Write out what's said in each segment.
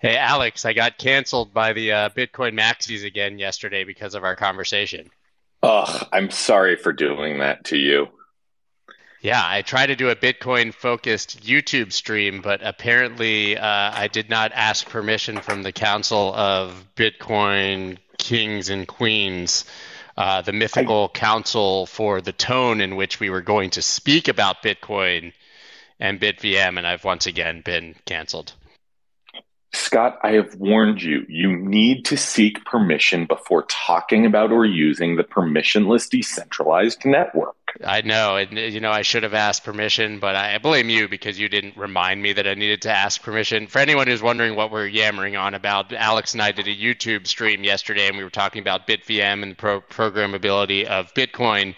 Hey, Alex, I got canceled by the uh, Bitcoin maxis again yesterday because of our conversation. Ugh, I'm sorry for doing that to you. Yeah, I tried to do a Bitcoin focused YouTube stream, but apparently uh, I did not ask permission from the Council of Bitcoin Kings and Queens, uh, the mythical I... council for the tone in which we were going to speak about Bitcoin and BitVM, and I've once again been canceled. Scott, I have warned you. You need to seek permission before talking about or using the permissionless decentralized network. I know, and uh, you know, I should have asked permission, but I blame you because you didn't remind me that I needed to ask permission. For anyone who's wondering what we're yammering on about, Alex and I did a YouTube stream yesterday, and we were talking about BitVM and the pro- programmability of Bitcoin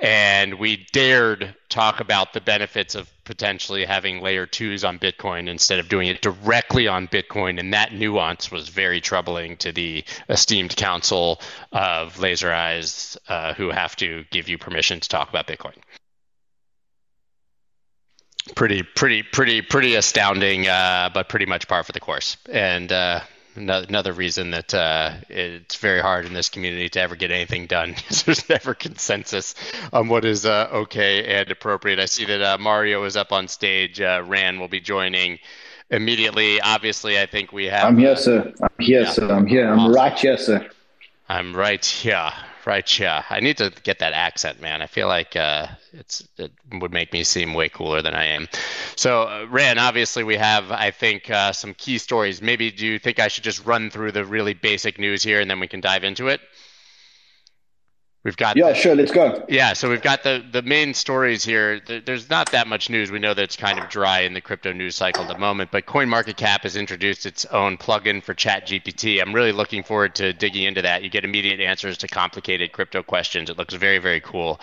and we dared talk about the benefits of potentially having layer twos on Bitcoin instead of doing it directly on Bitcoin. And that nuance was very troubling to the esteemed council of laser eyes uh, who have to give you permission to talk about Bitcoin. Pretty, pretty, pretty, pretty astounding, uh, but pretty much par for the course. And uh, another reason that uh, it's very hard in this community to ever get anything done because there's never consensus on what is uh, okay and appropriate. I see that uh, Mario is up on stage. Uh, Ran will be joining immediately. Obviously, I think we have. I'm here, sir. I'm here, yeah. sir. I'm here. I'm awesome. right here, sir. I'm right here. Right, yeah. I need to get that accent, man. I feel like uh, it's it would make me seem way cooler than I am. So, uh, Ran, obviously, we have, I think, uh, some key stories. Maybe do you think I should just run through the really basic news here and then we can dive into it? We've got yeah, the, sure. Let's go. Yeah, so we've got the the main stories here. There's not that much news. We know that it's kind of dry in the crypto news cycle at the moment, but CoinMarketCap has introduced its own plugin for ChatGPT. I'm really looking forward to digging into that. You get immediate answers to complicated crypto questions. It looks very very cool.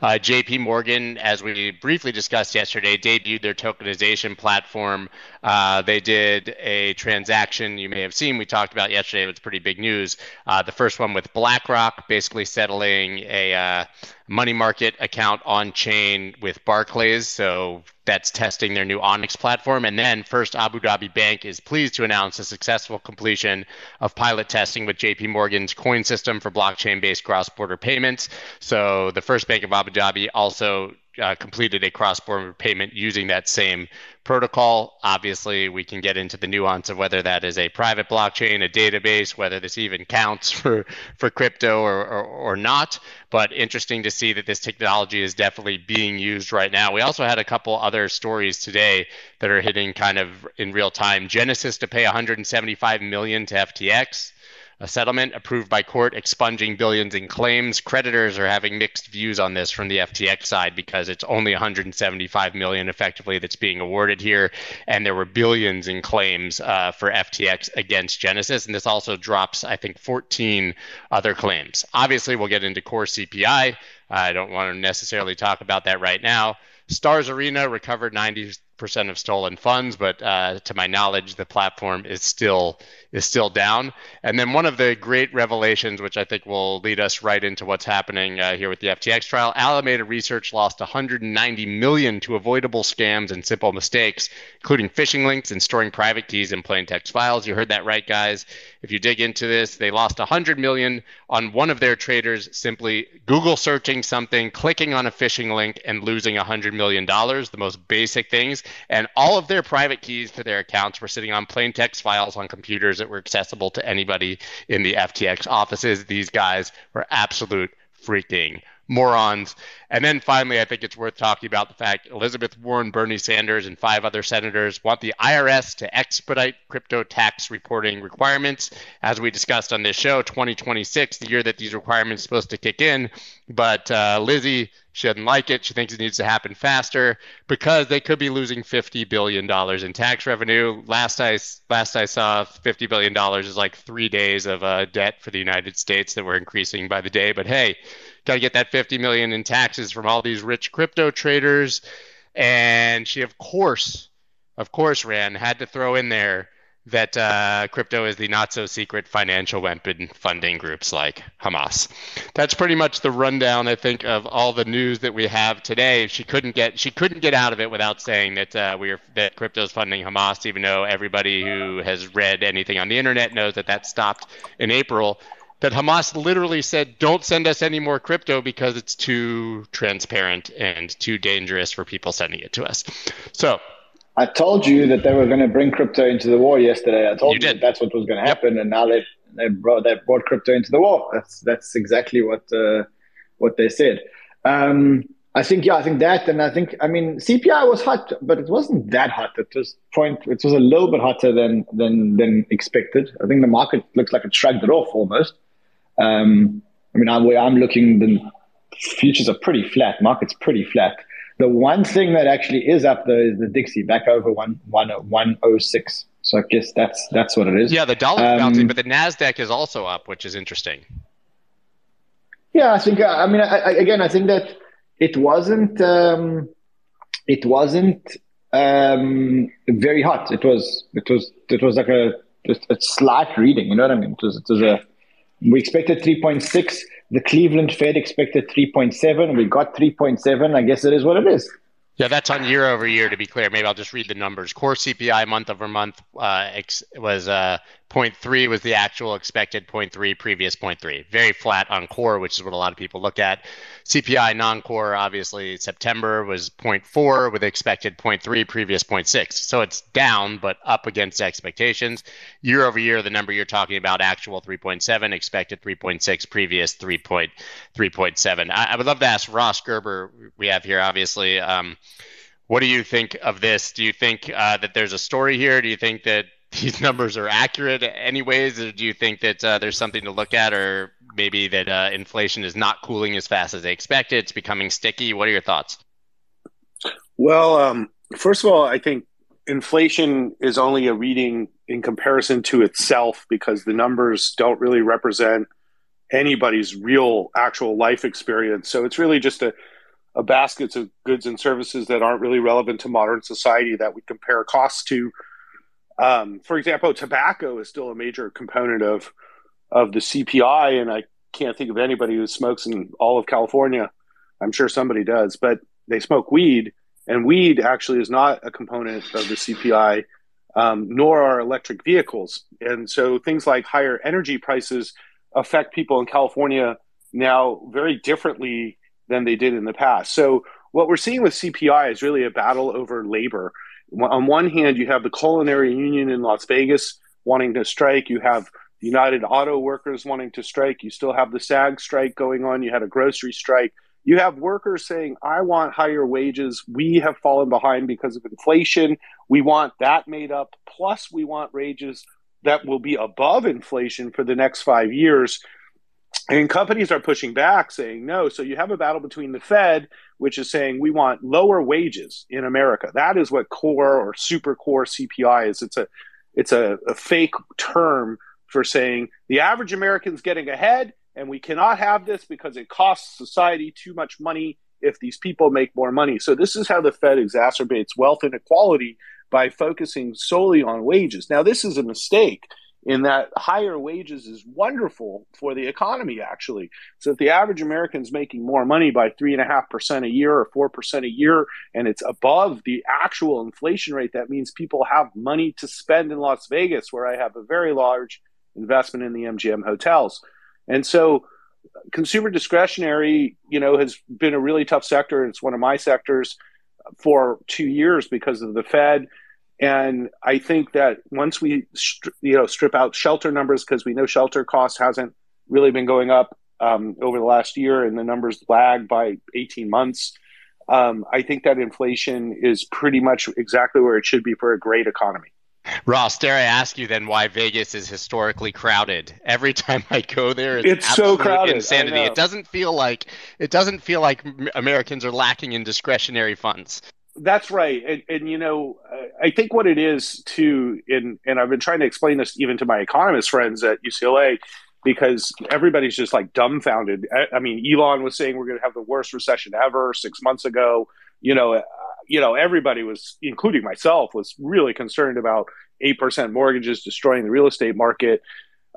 Uh, J.P. Morgan, as we briefly discussed yesterday, debuted their tokenization platform. Uh, they did a transaction you may have seen. We talked about yesterday. It was pretty big news. Uh, the first one with BlackRock, basically settling a uh, money market account on chain with Barclays. So that's testing their new Onyx platform. And then First Abu Dhabi Bank is pleased to announce a successful completion of pilot testing with JP Morgan's coin system for blockchain based cross border payments. So the First Bank of Abu Dhabi also uh, completed a cross-border payment using that same protocol. Obviously, we can get into the nuance of whether that is a private blockchain, a database, whether this even counts for for crypto or, or, or not. But interesting to see that this technology is definitely being used right now. We also had a couple other stories today that are hitting kind of in real time. Genesis to pay 175 million to FTX a settlement approved by court expunging billions in claims. Creditors are having mixed views on this from the FTX side because it's only 175 million effectively that's being awarded here, and there were billions in claims uh, for FTX against Genesis, and this also drops, I think, 14 other claims. Obviously, we'll get into core CPI. I don't want to necessarily talk about that right now. Stars Arena recovered 90 percent of stolen funds, but uh, to my knowledge, the platform is still is still down. And then one of the great revelations, which I think will lead us right into what's happening uh, here with the FTX trial, Alameda Research lost 190 million to avoidable scams and simple mistakes, including phishing links and storing private keys in plain text files. You heard that right, guys. If you dig into this, they lost 100 million on one of their traders simply Google searching something, clicking on a phishing link, and losing 100 million dollars. The most basic things and all of their private keys to their accounts were sitting on plain text files on computers that were accessible to anybody in the FTX offices. These guys were absolute freaking morons. And then finally, I think it's worth talking about the fact Elizabeth Warren, Bernie Sanders, and five other senators want the IRS to expedite crypto tax reporting requirements. As we discussed on this show, 2026, the year that these requirements are supposed to kick in. But uh, Lizzie, she doesn't like it. She thinks it needs to happen faster because they could be losing $50 billion in tax revenue. Last I, last I saw, $50 billion is like three days of uh, debt for the United States that we're increasing by the day. But hey, got to get that 50 million in taxes from all these rich crypto traders. And she, of course, of course, Ran had to throw in there that uh, crypto is the not so secret financial weapon funding groups like Hamas. That's pretty much the rundown, I think, of all the news that we have today. She couldn't get she couldn't get out of it without saying that uh, we are that crypto is funding Hamas, even though everybody who has read anything on the internet knows that that stopped in April. That Hamas literally said, "Don't send us any more crypto because it's too transparent and too dangerous for people sending it to us." So I told you that they were going to bring crypto into the war yesterday. I told you, you that that's what was going to happen, yep. and now they they brought they brought crypto into the war. That's that's exactly what uh, what they said. Um, I think yeah, I think that, and I think I mean CPI was hot, but it wasn't that hot. It was point. It was a little bit hotter than than than expected. I think the market looks like it shrugged it off almost. Um, I mean, I'm, I'm looking. The futures are pretty flat. Market's pretty flat. The one thing that actually is up though is the Dixie back over one one one oh six. So I guess that's that's what it is. Yeah, the dollar's um, bouncing, but the Nasdaq is also up, which is interesting. Yeah, I think. I mean, I, I, again, I think that it wasn't. Um, it wasn't um, very hot. It was. It was. It was like a, a slight reading. You know what I mean? It was. It was a. We expected three point six the Cleveland Fed expected 3.7. We got 3.7. I guess it is what it is. Yeah, that's on year over year. To be clear, maybe I'll just read the numbers. Core CPI month over month uh, ex- was uh, 0.3 was the actual expected 0.3, previous 0.3. Very flat on core, which is what a lot of people look at. CPI non-core, obviously September was 0.4 with expected 0.3, previous 0.6. So it's down, but up against expectations. Year over year, the number you're talking about, actual 3.7, expected 3.6, previous 3.3.7. I, I would love to ask Ross Gerber. We have here, obviously. Um, what do you think of this? Do you think uh, that there's a story here? Do you think that these numbers are accurate anyways, or do you think that uh, there's something to look at, or maybe that uh, inflation is not cooling as fast as they expected? It's becoming sticky. What are your thoughts? Well, um, first of all, I think inflation is only a reading in comparison to itself because the numbers don't really represent anybody's real actual life experience. So it's really just a, a basket of goods and services that aren't really relevant to modern society that we compare costs to um, for example, tobacco is still a major component of of the CPI, and I can't think of anybody who smokes in all of California. I'm sure somebody does, but they smoke weed, and weed actually is not a component of the CPI, um, nor are electric vehicles. And so things like higher energy prices affect people in California now very differently than they did in the past. So what we're seeing with CPI is really a battle over labor on one hand, you have the culinary union in Las Vegas wanting to strike. You have United Auto Workers wanting to strike. You still have the SAG strike going on. You had a grocery strike. You have workers saying, I want higher wages. We have fallen behind because of inflation. We want that made up. Plus, we want wages that will be above inflation for the next five years. And companies are pushing back, saying no. So you have a battle between the Fed, which is saying we want lower wages in America. That is what core or super core CPI is. It's a it's a, a fake term for saying the average American's getting ahead, and we cannot have this because it costs society too much money if these people make more money. So this is how the Fed exacerbates wealth inequality by focusing solely on wages. Now this is a mistake in that higher wages is wonderful for the economy, actually. So if the average American is making more money by 3.5% a year or 4% a year, and it's above the actual inflation rate, that means people have money to spend in Las Vegas, where I have a very large investment in the MGM hotels. And so consumer discretionary, you know, has been a really tough sector. It's one of my sectors for two years because of the Fed and I think that once we you know strip out shelter numbers because we know shelter costs hasn't really been going up um, over the last year, and the numbers lag by 18 months. Um, I think that inflation is pretty much exactly where it should be for a great economy. Ross, dare I ask you then why Vegas is historically crowded? Every time I go there, it's, it's so crowded. Insanity. It doesn't feel like it doesn't feel like Americans are lacking in discretionary funds. That's right, and, and, you know, I think what it is too, and and I've been trying to explain this even to my economist friends at UCLA, because everybody's just like dumbfounded. I, I mean, Elon was saying we're going to have the worst recession ever six months ago. You know, uh, you know, everybody was, including myself, was really concerned about 8% mortgages destroying the real estate market.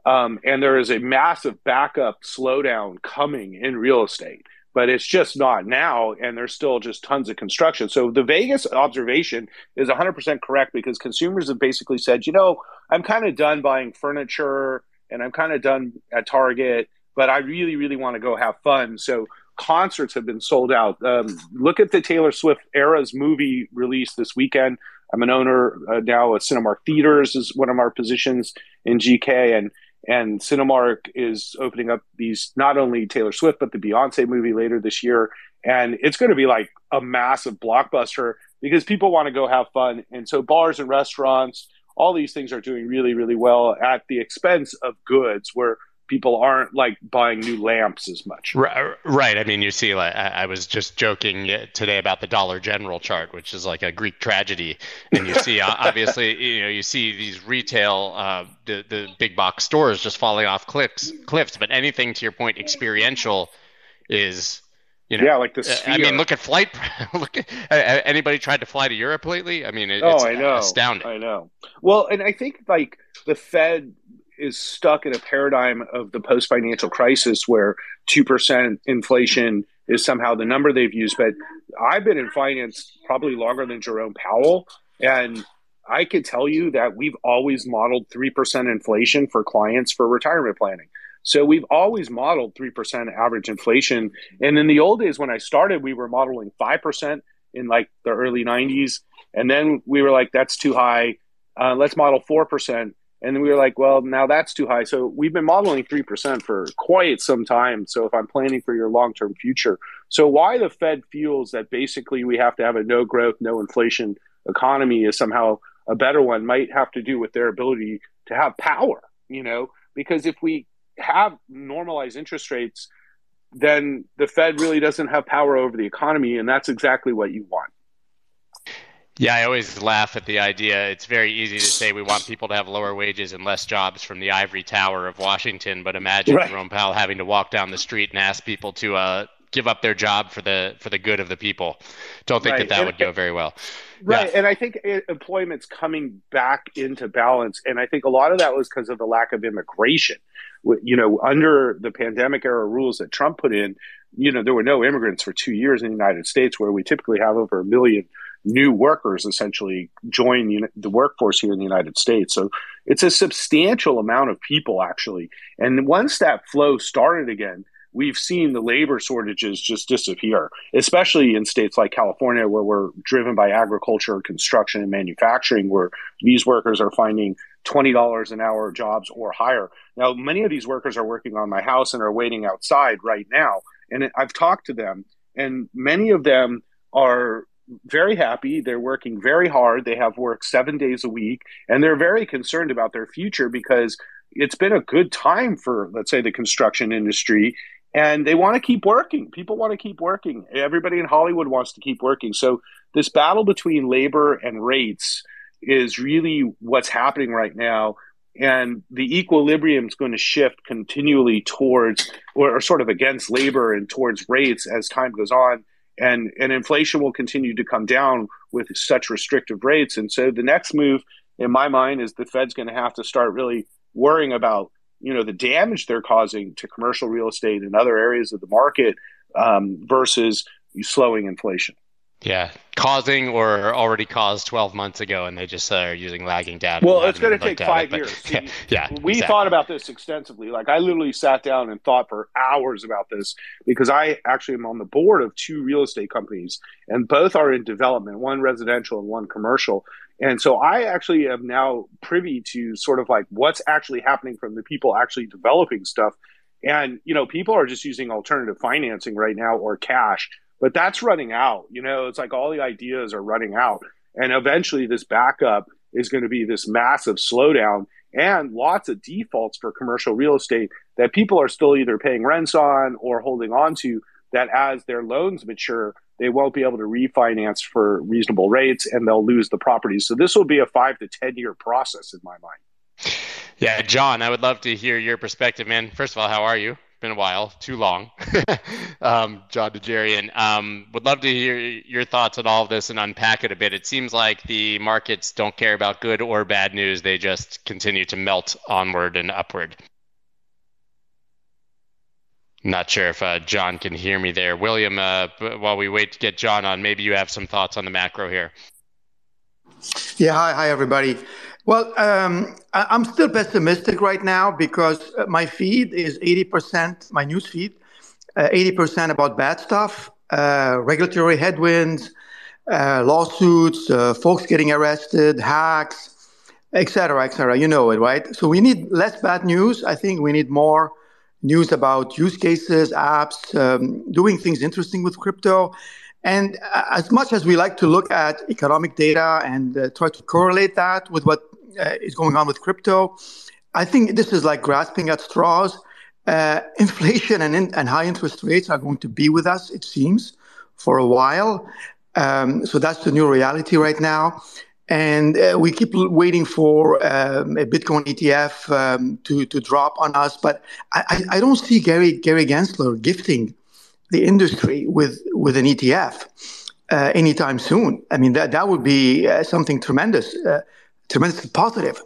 Um, and there is a massive backup slowdown coming in real estate, but it's just not now. And there's still just tons of construction. So the Vegas observation is 100% correct because consumers have basically said, you know, I'm kind of done buying furniture and I'm kind of done at Target, but I really, really want to go have fun. So concerts have been sold out. Um, look at the Taylor Swift Eras movie release this weekend. I'm an owner uh, now at Cinemark Theaters is one of our positions in GK, and and Cinemark is opening up these not only Taylor Swift but the Beyonce movie later this year, and it's going to be like a massive blockbuster because people want to go have fun, and so bars and restaurants, all these things are doing really really well at the expense of goods where people aren't like buying new lamps as much. Right. right. I mean, you see, like, I was just joking today about the Dollar General chart, which is like a Greek tragedy, and you see, obviously, you know, you see these retail, uh, the the big box stores just falling off cliffs, cliffs. But anything to your point, experiential, is you know, yeah, like the. Sphere. I mean, look at flight. look at anybody tried to fly to Europe lately. I mean, it, oh, I know, astounding. I know. Well, and I think like the Fed is stuck in a paradigm of the post financial crisis where 2% inflation is somehow the number they've used. But I've been in finance probably longer than Jerome Powell. And I could tell you that we've always modeled 3% inflation for clients for retirement planning. So we've always modeled 3% average inflation. And in the old days, when I started, we were modeling 5% in like the early 90s. And then we were like, that's too high. Uh, let's model 4%. And we were like, well, now that's too high. So we've been modeling 3% for quite some time. So if I'm planning for your long term future, so why the Fed feels that basically we have to have a no growth, no inflation economy is somehow a better one might have to do with their ability to have power, you know, because if we have normalized interest rates, then the Fed really doesn't have power over the economy. And that's exactly what you want. Yeah, I always laugh at the idea. It's very easy to say we want people to have lower wages and less jobs from the ivory tower of Washington, but imagine right. Jerome Powell having to walk down the street and ask people to uh, give up their job for the for the good of the people. Don't think right. that that and, would go very well. Right, yeah. and I think employment's coming back into balance, and I think a lot of that was because of the lack of immigration. You know, under the pandemic era rules that Trump put in, you know, there were no immigrants for two years in the United States, where we typically have over a million new workers essentially join the workforce here in the United States. So it's a substantial amount of people actually. And once that flow started again, we've seen the labor shortages just disappear, especially in states like California, where we're driven by agriculture, construction, and manufacturing, where these workers are finding $20 an hour jobs or higher. Now, many of these workers are working on my house and are waiting outside right now. And I've talked to them, and many of them are very happy. They're working very hard. They have work seven days a week, and they're very concerned about their future because it's been a good time for, let's say, the construction industry, and they want to keep working. People want to keep working. Everybody in Hollywood wants to keep working. So, this battle between labor and rates is really what's happening right now. And the equilibrium is going to shift continually towards, or, or sort of against labor and towards rates as time goes on and and inflation will continue to come down with such restrictive rates. And so the next move, in my mind, is the Fed's going to have to start really worrying about you know the damage they're causing to commercial real estate and other areas of the market um, versus slowing inflation. Yeah, causing or already caused 12 months ago, and they just uh, are using lagging data. Well, it's going to take five it, years. See, yeah, we exactly. thought about this extensively. Like I literally sat down and thought for hours about this because I actually am on the board of two real estate companies, and both are in development, one residential and one commercial. And so I actually am now privy to sort of like what's actually happening from the people actually developing stuff. And you know, people are just using alternative financing right now or cash but that's running out. You know, it's like all the ideas are running out. And eventually, this backup is going to be this massive slowdown and lots of defaults for commercial real estate that people are still either paying rents on or holding on to. That as their loans mature, they won't be able to refinance for reasonable rates and they'll lose the properties. So, this will be a five to 10 year process in my mind. Yeah, Jon, I would love to hear your perspective, man. First of all, how are you? Been a while, too long. um, Jon Najarian, um, would love to hear your thoughts on all of this and unpack it a bit. It seems like the markets don't care about good or bad news; they just continue to melt onward and upward. Not sure if uh, Jon can hear me there. William, uh, while we wait to get Jon on, maybe you have some thoughts on the macro here. Yeah, hi, hi everybody. Well, um, I, am still pessimistic right now because uh, my feed is 80%, my news feed, uh, 80% about bad stuff, uh, regulatory headwinds, uh, lawsuits, uh, folks getting arrested, hacks, et cetera, et cetera. You know it, right? So we need less bad news. I think we need more news about use cases, apps, um, doing things interesting with crypto. And uh, as much as we like to look at economic data and uh, try to correlate that with what is going on with crypto. I think this is like grasping at straws. Uh, inflation and, in, and high interest rates are going to be with us, it seems, for a while. Um, so that's the new reality right now. And uh, we keep waiting for um, a Bitcoin ETF um, to, to drop on us. But I, I, don't see Gary, Gary Gensler gifting the industry with, with an ETF uh, anytime soon. I mean, that, that would be uh, something tremendous. Tremendously positive.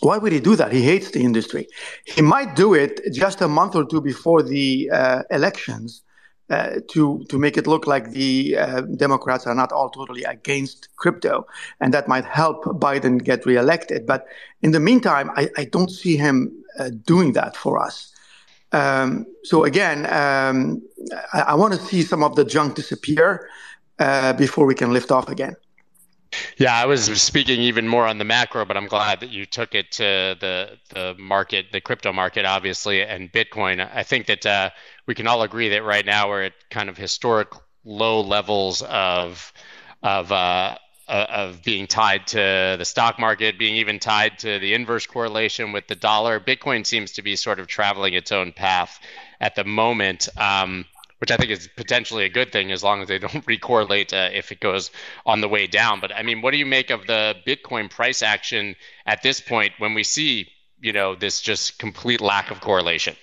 Why would he do that? He hates the industry. He might do it just a month or two before the uh, elections uh, to to make it look like the uh, Democrats are not all totally against crypto, and that might help Biden get reelected. But in the meantime, I, I don't see him uh, doing that for us. Um, so again, um, I, I want to see some of the junk disappear uh, before we can lift off again. Yeah, I was speaking even more on the macro, but I'm glad that you took it to the the market, the crypto market, obviously, and Bitcoin. I think that uh, we can all agree that right now we're at kind of historic low levels of of uh, uh, of being tied to the stock market, being even tied to the inverse correlation with the dollar. Bitcoin seems to be sort of traveling its own path at the moment. Um, which I think is potentially a good thing as long as they don't recorrelate uh, if it goes on the way down. But I mean, what do you make of the Bitcoin price action at this point when we see, you know, this just complete lack of correlation?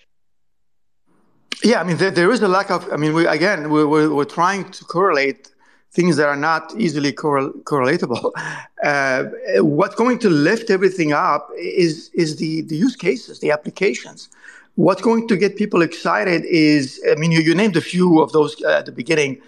Yeah, I mean, there, there is a lack of. I mean, we again, we're, we're, we're trying to correlate things that are not easily correl- correlatable. Uh, what's going to lift everything up is is the the use cases, the applications. What's going to get people excited is, I mean, you, you named a few of those uh, at the beginning,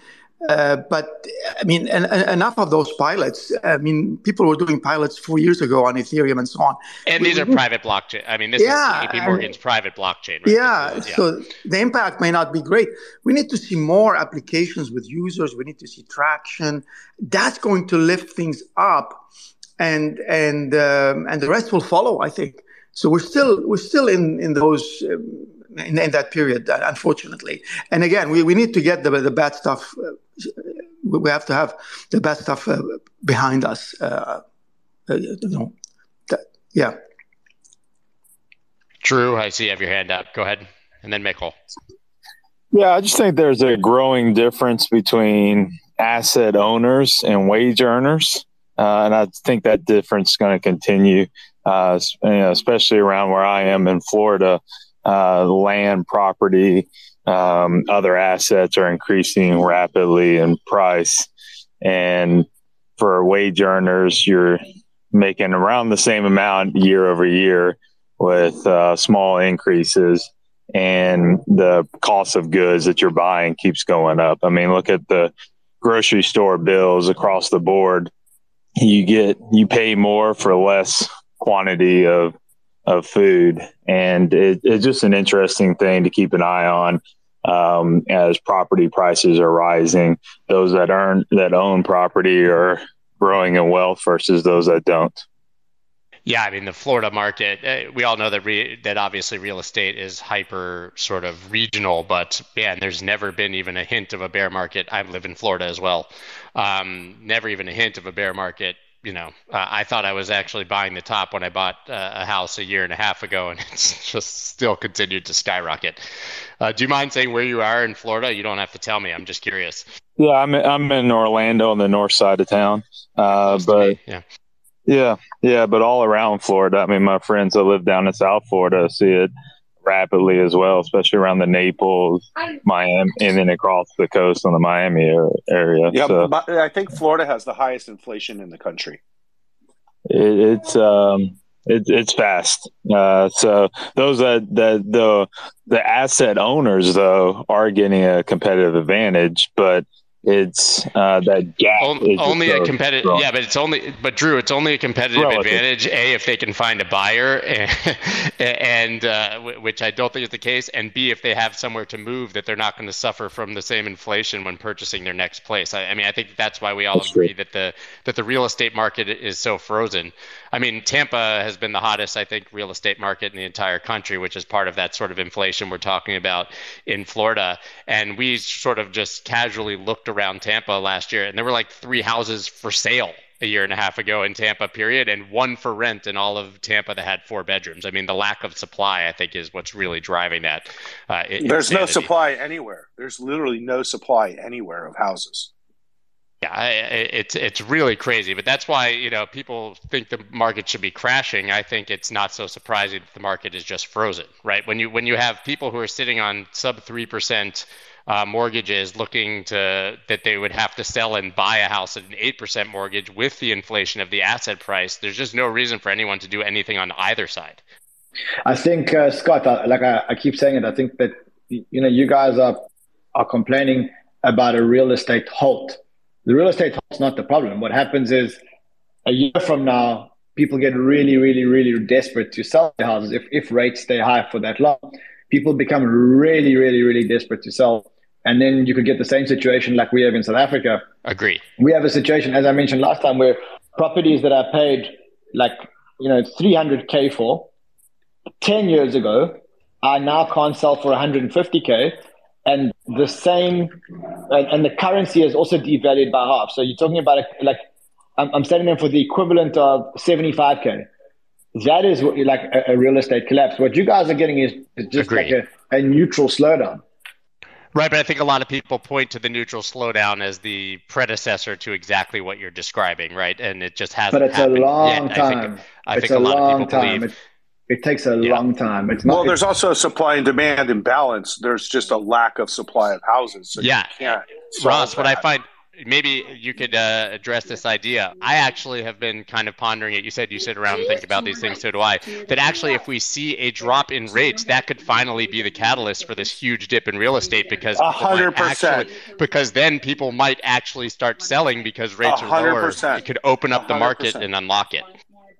uh, but I mean, en- en- enough of those pilots. I mean, people were doing pilots four years ago on Ethereum and so on. And we, these are we, private blockchain. I mean, this yeah, is JP Morgan's and, private blockchain. Right? Yeah, is, yeah, so the impact may not be great. We need to see more applications with users. We need to see traction. That's going to lift things up, and and um, and the rest will follow. I think. So we're still we're still in in those um, in, in, that period, uh, unfortunately. And again, we, we need to get the the bad stuff. Uh, we have to have the bad stuff uh, behind us. Uh, uh, you know, that, yeah. Drew, I see you have your hand up. Go ahead, and then Michael. Yeah, I just think there's a growing difference between asset owners and wage earners. Uh, and I think that difference is going to continue uh, you know, especially around where I am in Florida. Uh, land, property, um, other assets are increasing rapidly in price. And for wage earners, you're making around the same amount year over year with uh, small increases. And the cost of goods that you're buying keeps going up. I mean, look at the grocery store bills across the board. You get, you pay more for less quantity of of food, and it, it's just an interesting thing to keep an eye on um, as property prices are rising. Those that earn that own property are growing in wealth versus those that don't. Yeah, I mean the Florida market. Uh, we all know that re- that obviously real estate is hyper sort of regional, but man, there's never been even a hint of a bear market. I live in Florida as well. Um, never even a hint of a bear market you know, uh, I thought I was actually buying the top when I bought uh, a house a year and a half ago, and it's just still continued to skyrocket. Uh, do you mind saying where you are in Florida? You don't have to tell me. I'm just curious. Yeah, I'm I'm in Orlando on the north side of town, uh, but yeah, yeah, yeah, but all around Florida. I mean, my friends that live down in South Florida see it rapidly as well, especially around the Naples, Miami, and then across the coast on the Miami area. Yeah, so I think Florida has the highest inflation in the country. It, it's um, it, it's fast. Uh, so those that the the the asset owners though are getting a competitive advantage, but it's uh, that gap. only, only a competitive, yeah, but it's only, but Drew, it's only a competitive Relative. advantage. A, if they can find a buyer, and, and uh, which I don't think is the case, and B, if they have somewhere to move that they're not going to suffer from the same inflation when purchasing their next place. I, I mean, I think that's why we all that's agree true. that the that the real estate market is so frozen. I mean, Tampa has been the hottest, I think, real estate market in the entire country, which is part of that sort of inflation we're talking about in Florida. And we sort of just casually looked around Tampa last year, and there were like three houses for sale a year and a half ago in Tampa, period, and one for rent in all of Tampa that had four bedrooms. I mean, the lack of supply, I think, is what's really driving that. Uh, There's insanity. no supply anywhere. There's literally no supply anywhere of houses. Yeah, it's it's really crazy, but that's why you know people think the market should be crashing. I think it's not so surprising that the market is just frozen, right? When you when you have people who are sitting on sub three percent uh, mortgages, looking to that they would have to sell and buy a house at an eight percent mortgage with the inflation of the asset price, there's just no reason for anyone to do anything on either side. I think uh, Scott, like I, I keep saying it, I think that you know you guys are are complaining about a real estate halt the real estate is not the problem. What happens is a year from now, people get really, really, really desperate to sell their houses. If, if rates stay high for that long, people become really, really, really desperate to sell. And then you could get the same situation like we have in South Africa. Agree. We have a situation, as I mentioned last time, where properties that are paid like, you know, 300K for 10 years ago I now can't sell for 150K and the same, and, and, the currency is also devalued by half. So you're talking about a, like, I'm, I'm selling them for the equivalent of 75k. That is what, like a, a real estate collapse. What you guys are getting is, is just Agreed. like a, a neutral slowdown. Right, but I think a lot of people point to the neutral slowdown as the predecessor to exactly what you're describing, right? And it just hasn't. But it's happened a long yet. time. I think, I it's think a, a lot of people time. believe. It takes a yeah. long time. It's not, well, there's also a supply and demand imbalance. There's just a lack of supply of houses. So yeah. Ross, that. what I find maybe you could uh, address this idea. I actually have been kind of pondering it. You said you sit around and think about these things, so do I. That actually, if we see a drop in rates, that could finally be the catalyst for this huge dip in real estate because hundred percent. Because then people might actually start selling because rates 100%. are lower. It could open up 100%. the market and unlock it.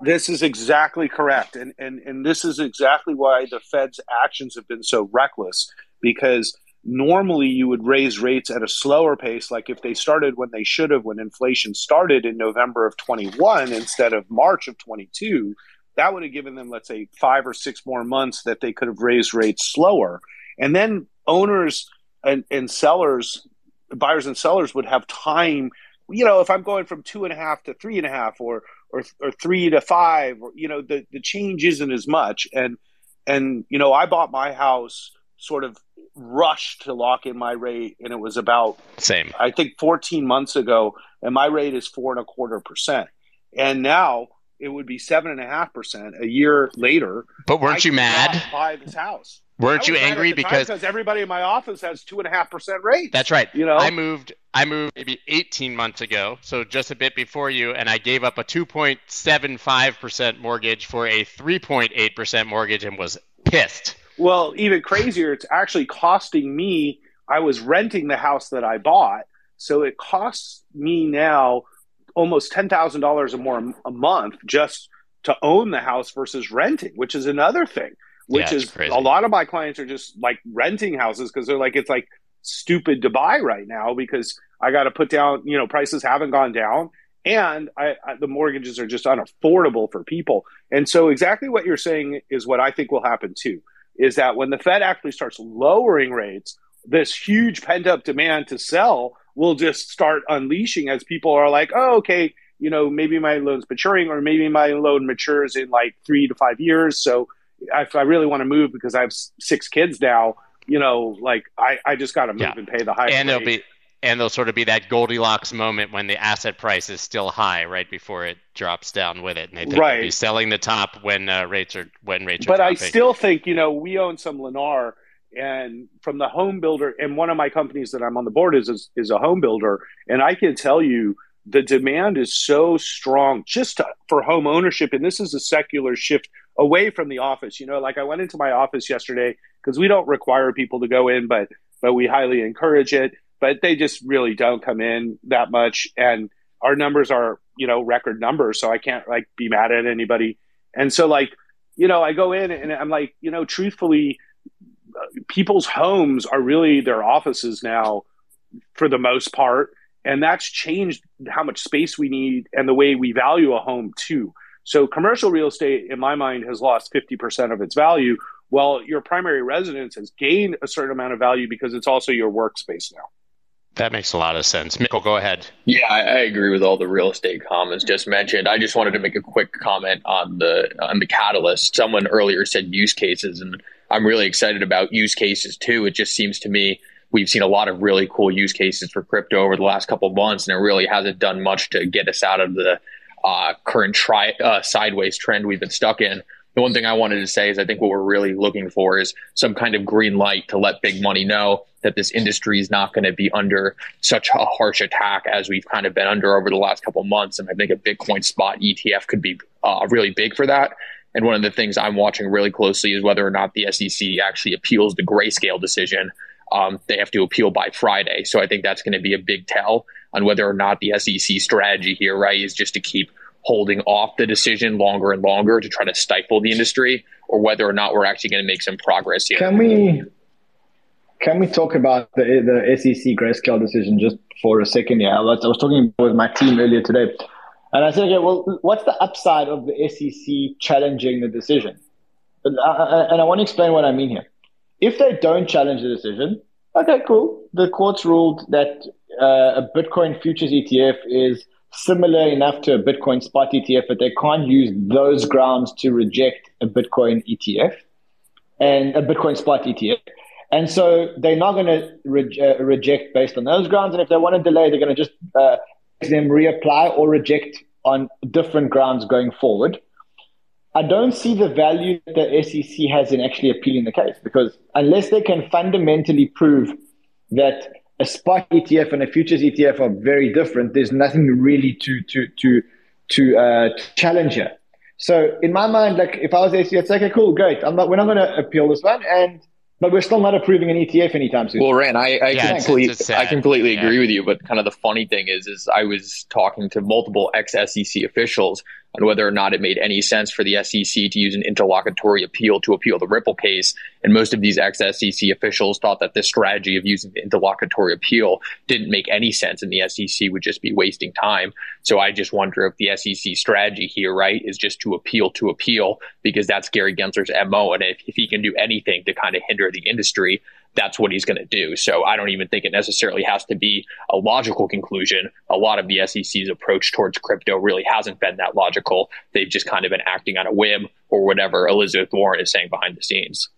This is exactly correct. And, and, and this is exactly why the Fed's actions have been so reckless because normally you would raise rates at a slower pace, like if they started when they should have, when inflation started in November of 21 instead of March of 22. That would have given them, let's say, five or six more months that they could have raised rates slower. And then owners and, and sellers, buyers and sellers would have time. You know, if I'm going from two and a half to three and a half or or, or three to five, or, you know, the, the change isn't as much. And, and, you know, I bought my house sort of rushed to lock in my rate and it was about same. I think 14 months ago and my rate is four and a quarter percent. And now it would be seven and a half percent a year later. But weren't I you mad? buy this house Weren't you angry because because everybody in my office has two and a half percent rate? That's right. You know, I moved. I moved maybe 18 months ago, so just a bit before you, and I gave up a 2.75 percent mortgage for a 3.8 percent mortgage, and was pissed. Well, even crazier, it's actually costing me. I was renting the house that I bought, so it costs me now almost ten thousand dollars or more a month just to own the house versus renting, which is another thing which yeah, is crazy. a lot of my clients are just like renting houses because they're like it's like stupid to buy right now because I got to put down you know prices haven't gone down and I, I, the mortgages are just unaffordable for people and so exactly what you're saying is what I think will happen too is that when the Fed actually starts lowering rates this huge pent up demand to sell will just start unleashing as people are like oh okay you know maybe my loan's maturing or maybe my loan matures in like three to five years so if I really want to move because I have six kids now, you know, like I, I just got to move yeah. and pay the high. And there'll be and there'll sort of be that Goldilocks moment when the asset price is still high right before it drops down with it, and they think Right. they'll be selling the top when uh, rates are when rates are but I still think you know we own some Lennar, and from the home builder, and one of my companies that I'm on the board is is, is a home builder, and I can tell you the demand is so strong just to, for home ownership, and this is a secular shift away from the office. You know, like I went into my office yesterday because we don't require people to go in, but but we highly encourage it. But they just really don't come in that much, and our numbers are you know record numbers, so I can't like be mad at anybody. And so like you know, I go in and I'm like, you know, truthfully, people's homes are really their offices now for the most part. And that's changed how much space we need and the way we value a home too. So commercial real estate, in my mind, has lost 50% of its value, while your primary residence has gained a certain amount of value because it's also your workspace now. that makes a lot of sense. Mikkel, go ahead. Yeah, I, I agree with all the real estate comments just mentioned. I just wanted to make a quick comment on the on the catalyst. Someone earlier said use cases, and I'm really excited about use cases too. It just seems to me we've seen a lot of really cool use cases for crypto over the last couple of months, and it really hasn't done much to get us out of the uh, current tri- uh, sideways trend we've been stuck in. The one thing I wanted to say is I think what we're really looking for is some kind of green light to let big money know that this industry is not going to be under such a harsh attack as we've kind of been under over the last couple months. And I think a Bitcoin spot ETF could be uh, really big for that. And one of the things I'm watching really closely is whether or not the SEC actually appeals the grayscale decision. Um, they have to appeal by Friday. So I think that's going to be a big tell on whether or not the SEC strategy here, right, is just to keep holding off the decision longer and longer to try to stifle the industry, or whether or not we're actually going to make some progress here. Can we can we talk about the the SEC grayscale decision just for a second? Yeah, I was, I was talking with my team earlier today, and I said, okay, well, what's the upside of the SEC challenging the decision? And I, and I want to explain what I mean here. If they don't challenge the decision, okay, cool. The courts ruled that uh, a Bitcoin futures ETF is similar enough to a Bitcoin spot ETF, but they can't use those grounds to reject a Bitcoin ETF and a Bitcoin spot ETF. And so they're not going to re- uh, reject based on those grounds. And if they want to delay, they're going to just uh, them reapply or reject on different grounds going forward. I don't see the value that the SEC has in actually appealing the case because unless they can fundamentally prove that a spot ETF and a futures ETF are very different, there's nothing really to to to to, uh, to challenge here. So in my mind, like if I was the SEC, it's like, okay, cool, great. I'm not, we're not going to appeal this one, and but we're still not approving an ETF anytime soon. Well, Ran, I, I, Yeah, it's- it's. I completely Yeah. agree with you. But kind of the funny thing is, is I was talking to multiple ex SEC officials on whether or not it made any sense for the SEC to use an interlocutory appeal to appeal the Ripple case. And most of these ex SEC officials thought that this strategy of using the interlocutory appeal didn't make any sense, and the SEC would just be wasting time. So I just wonder if the SEC strategy here, right, is just to appeal to appeal because that's Gary Gensler's MO. And if, if he can do anything to kind of hinder the industry, that's what he's going to do. So I don't even think it necessarily has to be a logical conclusion. A lot of the SEC's approach towards crypto really hasn't been that logical. They've just kind of been acting on a whim or whatever Elizabeth Warren is saying behind the scenes.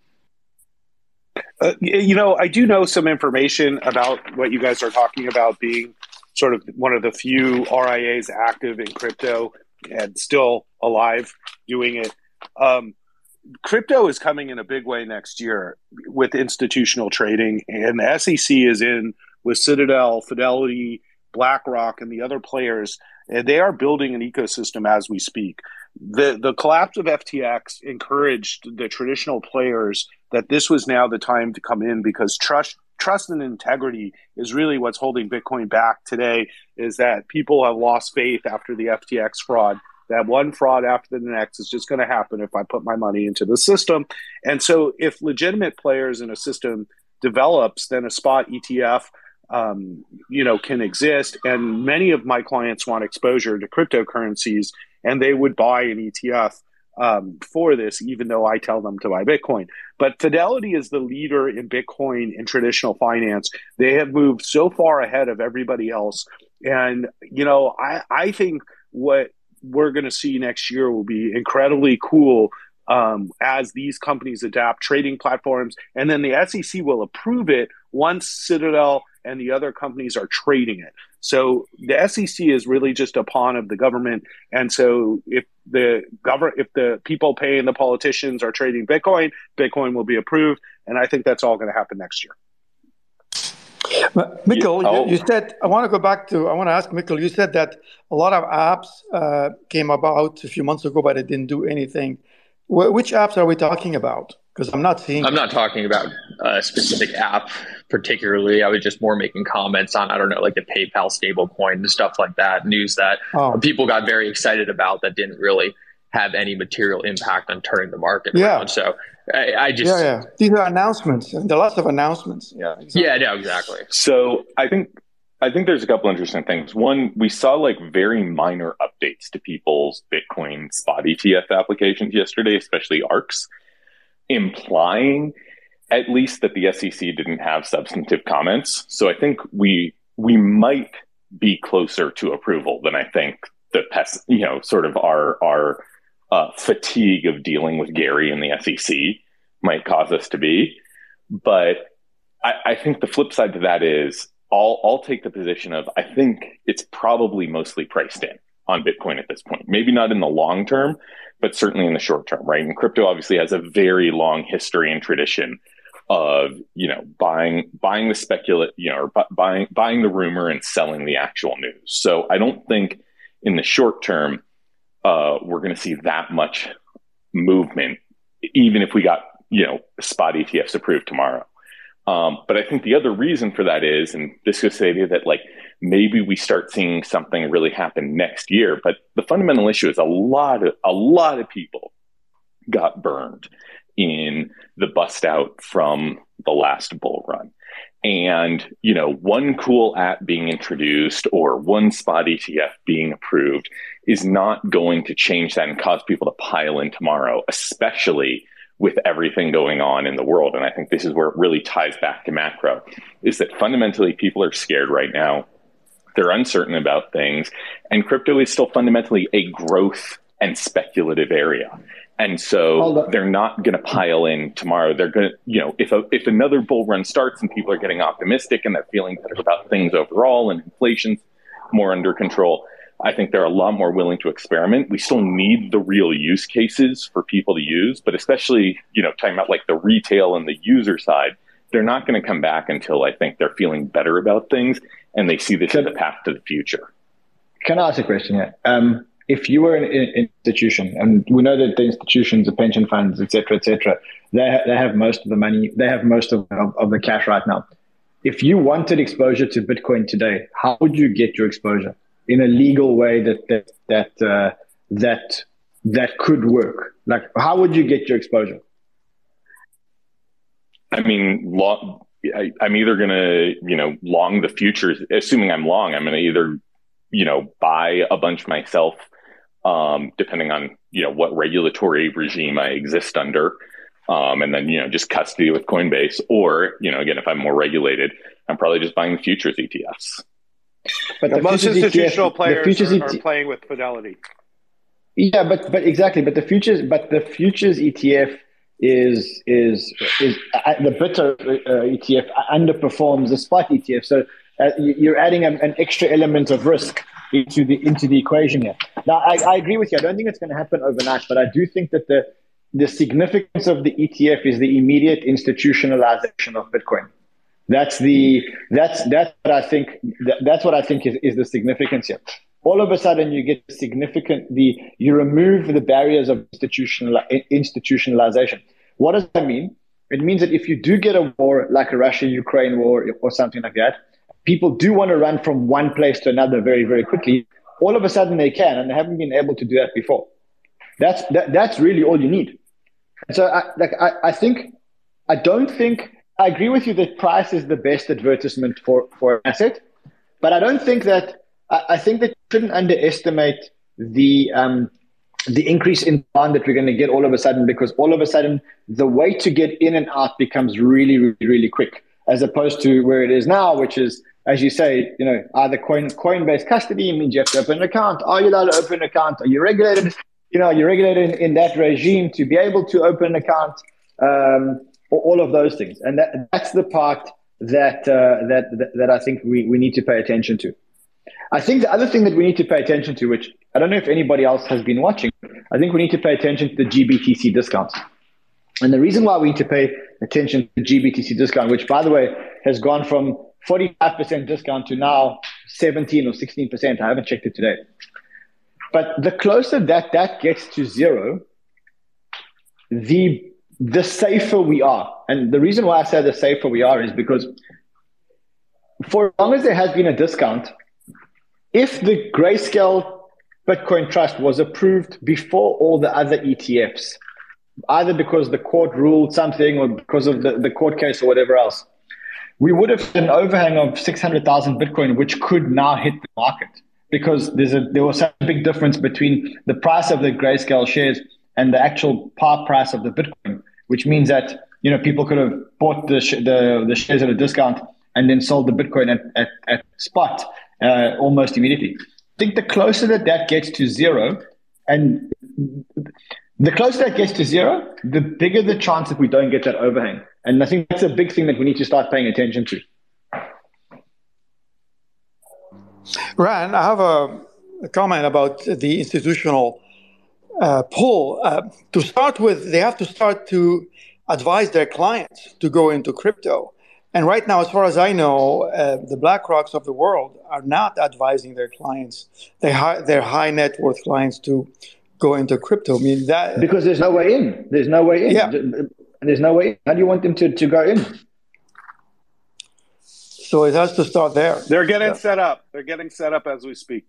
Uh, you know, I do know some information about what you guys are talking about being sort of one of the few RIAs active in crypto and still alive doing it. Um, crypto is coming in a big way next year with institutional trading, and the SEC is in with Citadel, Fidelity, BlackRock, and the other players, and they are building an ecosystem as we speak. The the collapse of FTX encouraged the traditional players that this was now the time to come in because trust trust and integrity is really what's holding Bitcoin back today. Is that people have lost faith after the FTX fraud. That one fraud after the next is just going to happen if I put my money into the system. And so, if legitimate players in a system develops, then a spot ETF, um, you know, can exist. And many of my clients want exposure to cryptocurrencies, and they would buy an ETF um, for this, even though I tell them to buy Bitcoin. But Fidelity is the leader in Bitcoin in traditional finance. They have moved so far ahead of everybody else. And, you know, I, I think what we're going to see next year will be incredibly cool um, as these companies adapt trading platforms. And then the SEC will approve it once Citadel and the other companies are trading it. So the SEC is really just a pawn of the government. And so if the government, if the people paying the politicians are trading Bitcoin, Bitcoin will be approved. And I think that's all going to happen next year. Mikkel, oh. you, you, said, I want to go back to, I want to ask Mikkel, you said that a lot of apps uh, came about a few months ago, but it didn't do anything. Wh- which apps are we talking about? Because I'm not seeing. I'm not talking about a specific app particularly. I was just more making comments on, I don't know, like the PayPal stablecoin and stuff like that, news that oh. people got very excited about that didn't really have any material impact on turning the market yeah. around. So I, I, just yeah, yeah. These are announcements. There are lots of announcements. Yeah, exactly. yeah, no, exactly. So I think I think there's a couple interesting things. One, we saw like very minor updates to people's Bitcoin spot ETF applications yesterday, especially ARK's, implying at least that the SEC didn't have substantive comments. So I think we we might be closer to approval than I think the pest, you know, sort of our our uh, fatigue of dealing with Gary and the SEC might cause us to be. But I, I think the flip side to that is I'll, I'll take the position of I think it's probably mostly priced in on Bitcoin at this point. Maybe not in the long term, but certainly in the short term, right? And crypto obviously has a very long history and tradition of you know buying buying the speculate you know or buying buying the rumor and selling the actual news. So I don't think in the short term uh, we're going to see that much movement, even if we got you know spot ETFs approved tomorrow. Um, but I think the other reason for that is, and this is the idea that like maybe we start seeing something really happen next year. But the fundamental issue is a lot of a lot of people got burned in the bust out from the last bull run. And, you know, one cool app being introduced or one spot ETF being approved is not going to change that and cause people to pile in tomorrow, especially with everything going on in the world. And I think this is where it really ties back to macro is that fundamentally people are scared right now. They're uncertain about things. And crypto is still fundamentally a growth and speculative area. And so they're not going to pile in tomorrow. They're going to, you know, if a, if another bull run starts and people are getting optimistic and they're feeling better about things overall and inflation's more under control, I think they're a lot more willing to experiment. We still need the real use cases for people to use, but especially, you know, talking about like the retail and the user side, they're not going to come back until I think they're feeling better about things and they see this as a path to the future. Can I ask a question here? Um, if you were an, institution, and we know that the institutions, the pension funds, et cetera, et cetera, they, ha- they have most of the money, they have most of, of, of the cash right now. If you wanted exposure to Bitcoin today, how would you get your exposure in a legal way that that that uh, that that could work? Like, how would you get your exposure? I mean, I, am either going to, you know, long the futures, assuming I'm long, I'm going to either, you know, buy a bunch myself um, depending on you know what regulatory regime I exist under, um, and then you know just custody with Coinbase, or you know again if I'm more regulated, I'm probably just buying the futures ETFs. But the most institutional ETF, players futures are, are playing with Fidelity. Yeah, but but exactly, but the futures, but the futures ETF is is is uh, the BITO uh, ETF underperforms the spot ETF. So uh, you're adding an, an extra element of risk into the into the equation here. Now, I, I agree with you. I don't think it's going to happen overnight, but I do think that the the significance of the ETF is the immediate institutionalization of Bitcoin. That's the that's that's what I think that, that's what I think is, is the significance here. All of a sudden, you get significant the you remove the barriers of institutional institutionalization. What does that mean? It means that if you do get a war like a Russia-Ukraine war or something like that, people do want to run from one place to another very, very quickly. All of a sudden they can, and they haven't been able to do that before. That's that, that's really all you need. So, I, like, I, I think, I don't think I agree with you that price is the best advertisement for for an asset, but I don't think that I, I think that you shouldn't underestimate the um, the increase in demand that we're going to get all of a sudden because all of a sudden the way to get in and out becomes really, really, really quick as opposed to where it is now, which is as you say, you know, either coin Coinbase custody means you have to open an account. Are you allowed to open an account? Are you regulated? You know, you're regulated in, in that regime to be able to open an account. Um, all of those things, and that, that's the part that, uh, that, that, that I think we, we need to pay attention to. I think the other thing that we need to pay attention to, which I don't know if anybody else has been watching, I think we need to pay attention to the GBTC discounts. And the reason why we need to pay attention to the GBTC discount, which by the way has gone from 45% discount to now 17 or 16%. I haven't checked it today. But the closer that that gets to zero, the the safer we are. And the reason why I say the safer we are is because for as long as there has been a discount, if the grayscale Bitcoin Trust was approved before all the other ETFs, either because the court ruled something or because of the, the court case or whatever else, we would have an overhang of 600,000 Bitcoin, which could now hit the market because there's a, there was such a big difference between the price of the grayscale shares and the actual par price of the Bitcoin, which means that you know people could have bought the, sh- the, the shares at a discount and then sold the Bitcoin at, at, at spot uh, almost immediately. I think the closer that that gets to zero, and the closer that gets to zero, the bigger the chance that we don't get that overhang. And I think that's a big thing that we need to start paying attention to. Ran, I have a, a comment about the institutional uh, pull. Uh, to start with, they have to start to advise their clients to go into crypto. And right now, as far as I know, uh, the BlackRocks of the world are not advising their clients, they hi- their high net worth clients, to go into crypto. I mean that because there's no way in. There's no way in. Yeah. There's no way. How do you want them to, to go in? So it has to start there. They're getting yeah. set up. They're getting set up as we speak.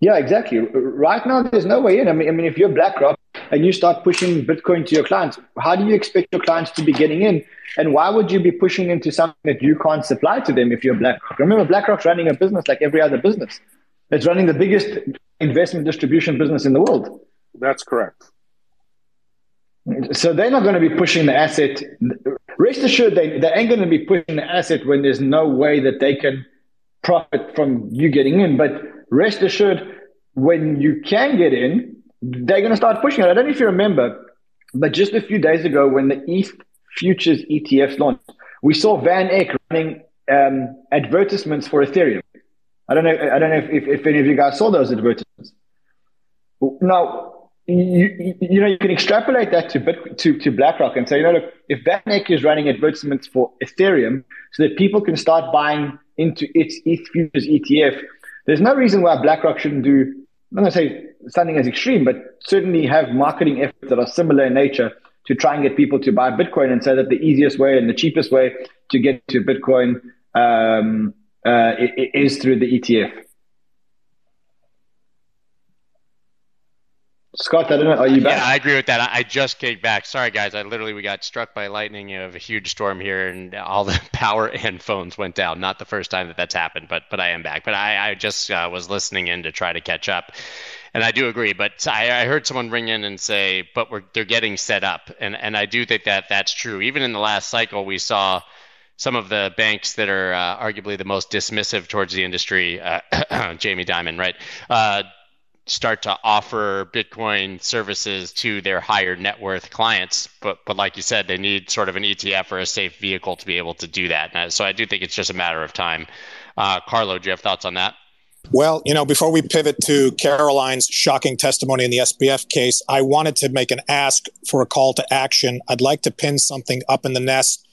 Yeah, exactly. Right now, there's no way in. I mean, I mean, if you're BlackRock and you start pushing Bitcoin to your clients, how do you expect your clients to be getting in? And why would you be pushing into something that you can't supply to them if you're BlackRock? Remember, BlackRock's running a business like every other business. It's running the biggest investment distribution business in the world. That's correct. So they're not going to be pushing the asset. Rest assured, they, they ain't going to be pushing the asset when there's no way that they can profit from you getting in. But rest assured, when you can get in, they're going to start pushing it. I don't know if you remember, but just a few days ago, when the ETH futures ETF launched, we saw VanEck running um, advertisements for Ethereum. I don't know. I don't know if, if, if any of you guys saw those advertisements. Now, you, you know, you can extrapolate that to, to, to BlackRock and say, you know, look, if Eck is running advertisements for Ethereum so that people can start buying into its ETH futures ETF, there's no reason why BlackRock shouldn't do, I'm not going to say something as extreme, but certainly have marketing efforts that are similar in nature to try and get people to buy Bitcoin and say that the easiest way and the cheapest way to get to Bitcoin um, uh, is through the ETF. Scott. Are you back? Yeah, I agree with that. I just came back. Sorry, guys. I literally we got struck by lightning of a huge storm here, and all the power and phones went down. Not the first time that that's happened, but but I am back. But I, I just uh, was listening in to try to catch up, and I do agree. But I, I heard someone ring in and say, "But we're they're getting set up," and and I do think that that's true. Even in the last cycle, we saw some of the banks that are uh, arguably the most dismissive towards the industry, uh, Jamie Dimon, right, uh, start to offer Bitcoin services to their higher net worth clients. But but like you said, they need sort of an ETF or a safe vehicle to be able to do that. So I do think it's just a matter of time. Uh, Carlo, do you have thoughts on that? Well, you know, before we pivot to Caroline's shocking testimony in the SBF case, I wanted to make an ask for a call to action. I'd like to pin something up in the nest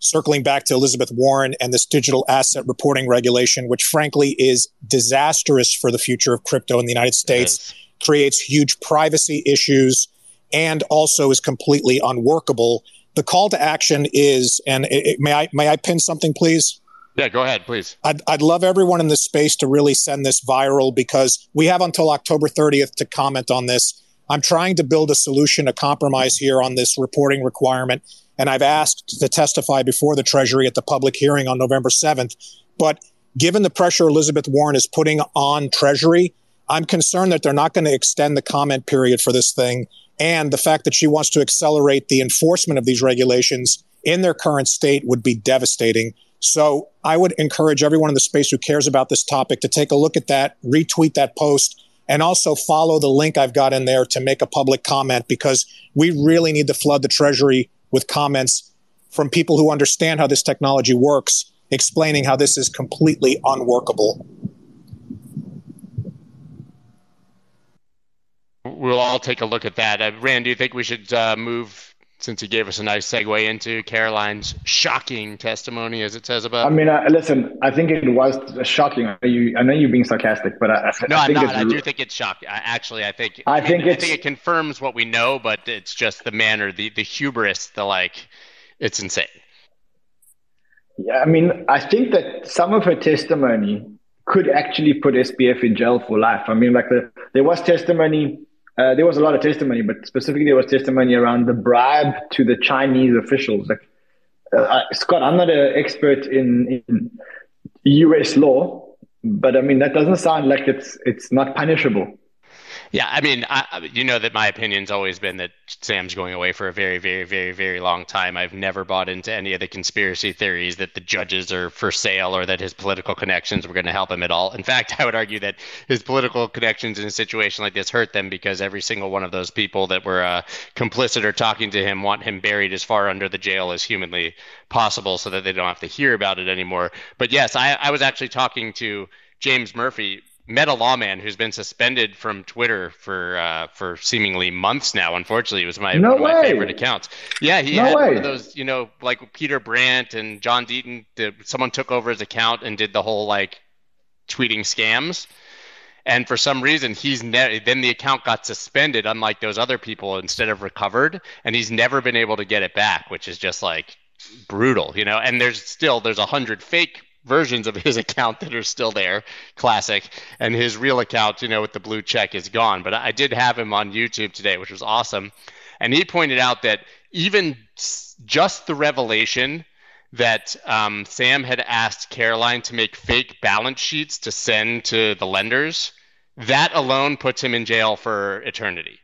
circling back to Elizabeth Warren and this digital asset reporting regulation, which frankly is disastrous for the future of crypto in the United States, creates huge privacy issues, and also is completely unworkable. The call to action is, and it, it, may I may I pin something, please? Yeah, go ahead, please. I'd, I'd love everyone in this space to really send this viral because we have until October 30th to comment on this. I'm trying to build a solution, a compromise here on this reporting requirement and I've asked to testify before the Treasury at the public hearing on November 7th. But given the pressure Elizabeth Warren is putting on Treasury, I'm concerned that they're not going to extend the comment period for this thing. And the fact that she wants to accelerate the enforcement of these regulations in their current state would be devastating. So I would encourage everyone in the space who cares about this topic to take a look at that, retweet that post, and also follow the link I've got in there to make a public comment because we really need to flood the Treasury with comments from people who understand how this technology works, explaining how this is completely unworkable. We'll all take a look at that. Uh, Ran, do you think we should uh, move since he gave us a nice segue into Caroline's shocking testimony, as it says about. I mean, uh, listen, I think it was shocking. I know, you, I know you're being sarcastic, but I, no, I am not. I do think it's shocking. actually, I think. I think I think it confirms what we know, but it's just the manner, the the hubris, the like. It's insane. Yeah, I mean, I think that some of her testimony could actually put SBF in jail for life. I mean, like the, there was testimony uh, there was a lot of testimony, but specifically there was testimony around the bribe to the Chinese officials. Like uh, Scott, I'm not an expert in, in U.S. law, but I mean that doesn't sound like it's it's not punishable. Yeah, I mean, I, you know that my opinion's always been that Sam's going away for a very, very, very, very long time. I've never bought into any of the conspiracy theories that the judges are for sale or that his political connections were going to help him at all. In fact, I would argue that his political connections in a situation like this hurt them because every single one of those people that were uh, complicit or talking to him want him buried as far under the jail as humanly possible so that they don't have to hear about it anymore. But yes, I, I was actually talking to James Murphy MetaLawMan who's been suspended from Twitter for uh, for seemingly months now. Unfortunately, it was my no one of my favorite accounts. Yeah, he no had way. one of those, you know, like Peter Brandt and John Deaton. The, someone took over his account and did the whole like tweeting scams. And for some reason, he's ne- then the account got suspended, unlike those other people, instead of recovered, and he's never been able to get it back, which is just like brutal, you know. And there's still there's a hundred fake versions of his account that are still there, classic, and his real account, you know, with the blue check is gone. But I did have him on YouTube today, which was awesome, and he pointed out that even just the revelation that um, Sam had asked Caroline to make fake balance sheets to send to the lenders, that alone puts him in jail for eternity.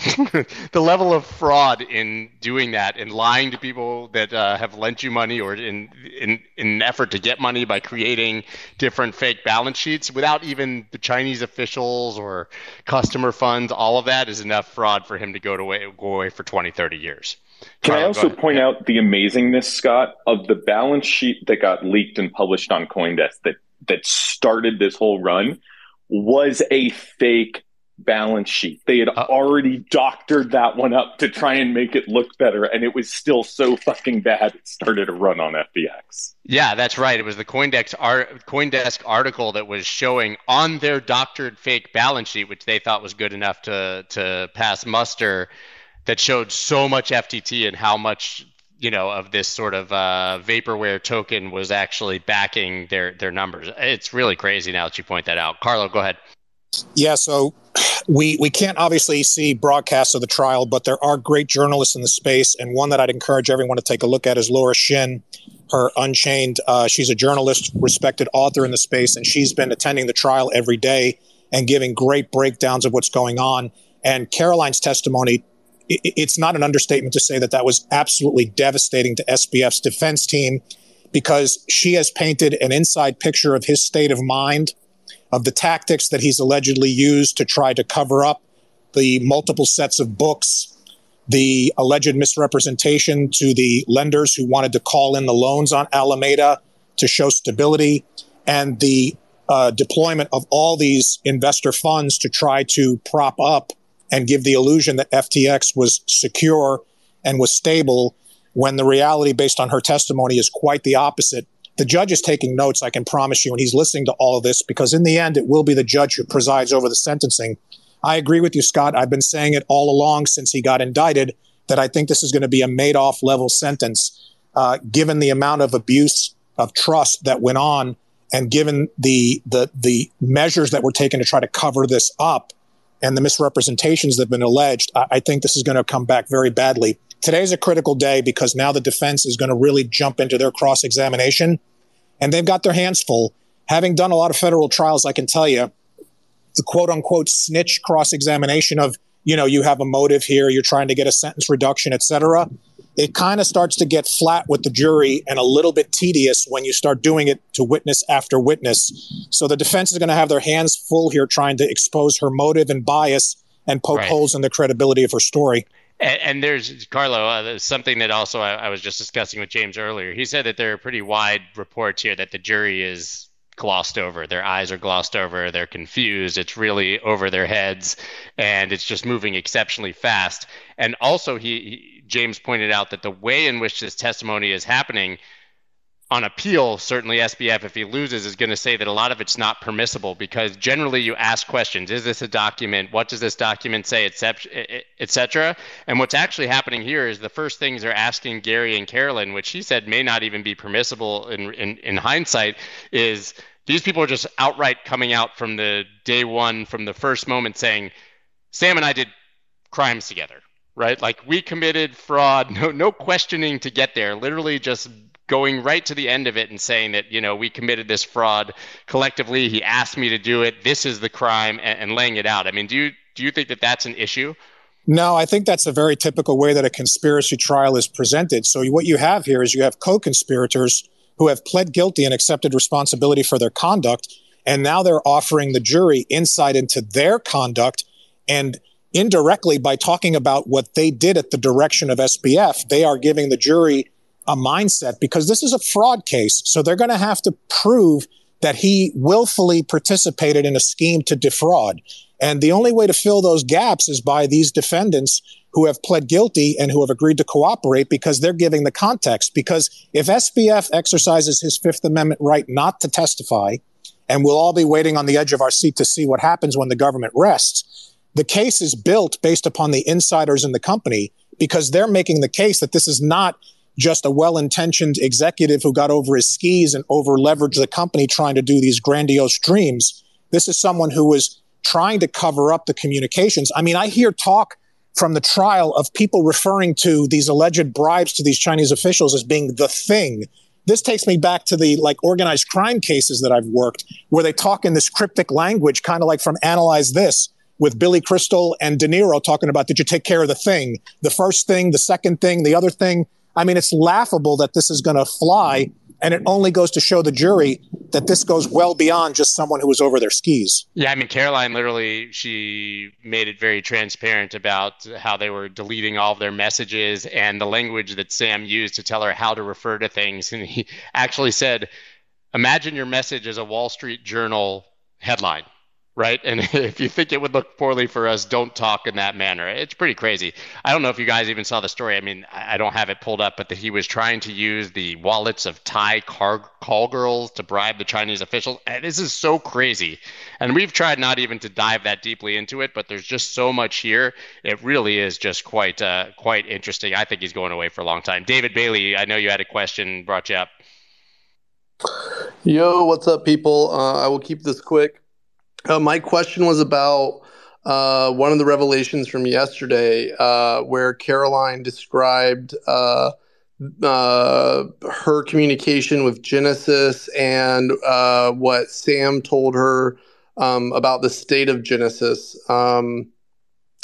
the level of fraud in doing that and lying to people that uh, have lent you money or in, in in an effort to get money by creating different fake balance sheets without even the Chinese officials or customer funds all of that is enough fraud for him to go away go away for 20 30 years. Can I also point out the amazingness, Scott, of the balance sheet that got leaked and published on CoinDesk that that started this whole run was a fake balance sheet. They had uh, already doctored that one up to try and make it look better, and it was still so fucking bad it started a run on FTX. Yeah, that's right. It was the CoinDesk, art, CoinDesk article that was showing on their doctored fake balance sheet, which they thought was good enough to to pass muster, that showed so much FTT and how much you know of this sort of uh, vaporware token was actually backing their their numbers. It's really crazy now that you point that out. Carlo, go ahead. Yeah, so we we can't obviously see broadcasts of the trial, but there are great journalists in the space, and one that I'd encourage everyone to take a look at is Laura Shin. Her Unchained. Uh, she's a journalist, respected author in the space, and she's been attending the trial every day and giving great breakdowns of what's going on. And Caroline's testimony, it, it's not an understatement to say that that was absolutely devastating to SBF's defense team because she has painted an inside picture of his state of mind of the tactics that he's allegedly used to try to cover up the multiple sets of books, the alleged misrepresentation to the lenders who wanted to call in the loans on Alameda to show stability, and the uh, deployment of all these investor funds to try to prop up and give the illusion that FTX was secure and was stable when the reality based on her testimony is quite the opposite the judge is taking notes, I can promise you, and he's listening to all of this because in the end, it will be the judge who presides over the sentencing. I agree with you, Scott. I've been saying it all along since he got indicted that I think this is going to be a Madoff level sentence, uh, given the amount of abuse of trust that went on, and given the the the measures that were taken to try to cover this up, and the misrepresentations that have been alleged. I, I think this is going to come back very badly. Today's a critical day because now the defense is going to really jump into their cross examination and they've got their hands full. Having done a lot of federal trials, I can tell you the quote unquote snitch cross examination of, you know, you have a motive here, you're trying to get a sentence reduction, et cetera. It kind of starts to get flat with the jury and a little bit tedious when you start doing it to witness after witness. So the defense is going to have their hands full here trying to expose her motive and bias and poke right. holes in the credibility of her story And, and there's Carlo, uh, something that also I, I was just discussing with James earlier. He said that there are pretty wide reports here that the jury is glossed over. Their eyes are glossed over. They're confused. It's really over their heads, and it's just moving exceptionally fast. And also, he, he James pointed out that the way in which this testimony is happening on appeal, certainly SBF, if he loses, is going to say that a lot of it's not permissible because generally you ask questions: Is this a document? What does this document say? Etc. And what's actually happening here is the first things they're asking Gary and Caroline, which he said may not even be permissible in in, in hindsight, is these people are just outright coming out from the day one, from the first moment, saying, "Sam and I did crimes together." Right? Like we committed fraud, no no questioning to get there. Literally just going right to the end of it and saying that you know we committed this fraud collectively. He asked me to do it. This is the crime and, and, laying it out. I mean do you do you think that that's an issue? No i think that's a very typical way that a conspiracy trial is presented. So what you have here is you have co-conspirators who have pled guilty and accepted responsibility for their conduct and now they're offering the jury insight into their conduct. And indirectly by talking about what they did at the direction of SBF they are giving the jury a mindset because this is a fraud case. So they're going to have to prove that he willfully participated in a scheme to defraud. And the only way to fill those gaps is by these defendants who have pled guilty and who have agreed to cooperate because they're giving the context. Because if SBF exercises his Fifth Amendment right not to testify, and we'll all be waiting on the edge of our seat to see what happens when the government rests, the case is built based upon the insiders in the company because they're making the case that this is not just a well intentioned executive who got over his skis and over leveraged the company trying to do these grandiose dreams. This is someone who was trying to cover up the communications. I mean, I hear talk from the trial of people referring to these alleged bribes to these Chinese officials as being the thing. This takes me back to the like organized crime cases that I've worked where they talk in this cryptic language, kind of like from Analyze This with Billy Crystal and De Niro talking about, did you take care of the thing? The first thing, the second thing, the other thing. I mean, it's laughable that this is going to fly. And it only goes to show the jury that this goes well beyond just someone who was over their skis. Yeah, I mean, Caroline literally, she made it very transparent about how they were deleting all of their messages and the language that Sam used to tell her how to refer to things. And he actually said, Imagine your message as a Wall Street Journal headline right? And if you think it would look poorly for us, don't talk in that manner. It's pretty crazy. I don't know if you guys even saw the story. I mean, I don't have it pulled up, but that he was trying to use the wallets of Thai car- call girls to bribe the Chinese officials. And this is so crazy. And we've tried not even to dive that deeply into it, but there's just so much here. It really is just quite uh, quite interesting. I think he's going away for a long time. David Bailey, I know you had a question, brought you up. Yo, what's up, people? Uh, I will keep this quick. Uh, my question was about uh, one of the revelations from yesterday, uh, where Caroline described uh, uh, her communication with Genesis and uh, what Sam told her um, about the state of Genesis. Um,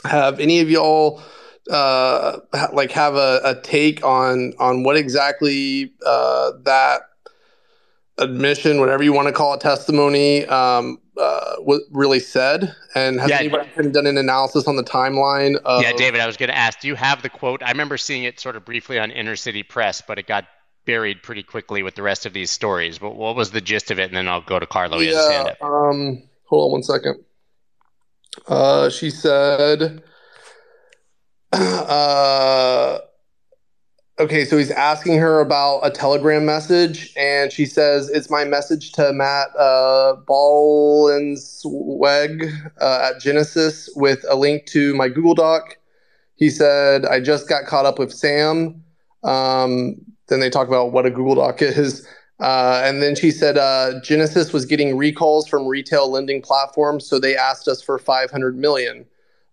have any of y'all like have a, a, take on on what exactly that admission, whatever you want to call it, testimony, um, uh, what really said? And has yeah, anybody done an analysis on the timeline? Of- yeah, David, I was going to ask, do you have the quote? I remember seeing it sort of briefly on Inner City Press, but it got buried pretty quickly with the rest of these stories. But what was the gist of it? And then I'll go to Carlo. Yeah, um, hold on one second. Uh, she said, uh, okay, so he's asking her about a Telegram message, and she says, It's my message to Matt uh, Ballensweig uh, at Genesis with a link to my Google Doc. He said, I just got caught up with Sam. Um, then they talk about what a Google Doc is. Uh, and then she said uh, Genesis was getting recalls from retail lending platforms, so they asked us for 500 million.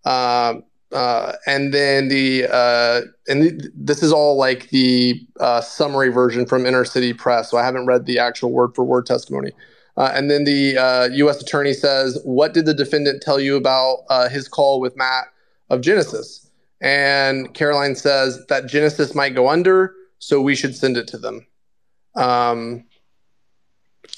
Um, uh, and then the uh, and th- this is all like the uh, summary version from Inner City Press. So I haven't read the actual word for word testimony. Uh, and then the U.S. Uh, attorney says, "What did the defendant tell you about uh, his call with Matt of Genesis?" And Caroline says that Genesis might go under, so we should send it to them. Um,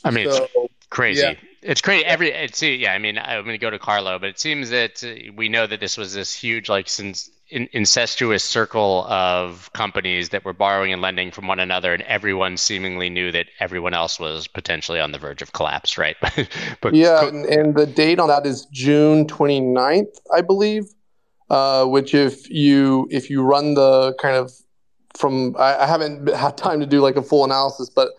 I mean, so, it's crazy. Yeah. It's crazy. Every it's yeah. I mean, I'm going to go to Carlo, but it seems that uh, we know that this was this huge like since in, incestuous circle of companies that were borrowing and lending from one another, and everyone seemingly knew that everyone else was potentially on the verge of collapse, right? but yeah, and, and, the date on that is June 29th, I believe. Uh, which, if you if you run the kind of from, I, I haven't had time to do like a full analysis, but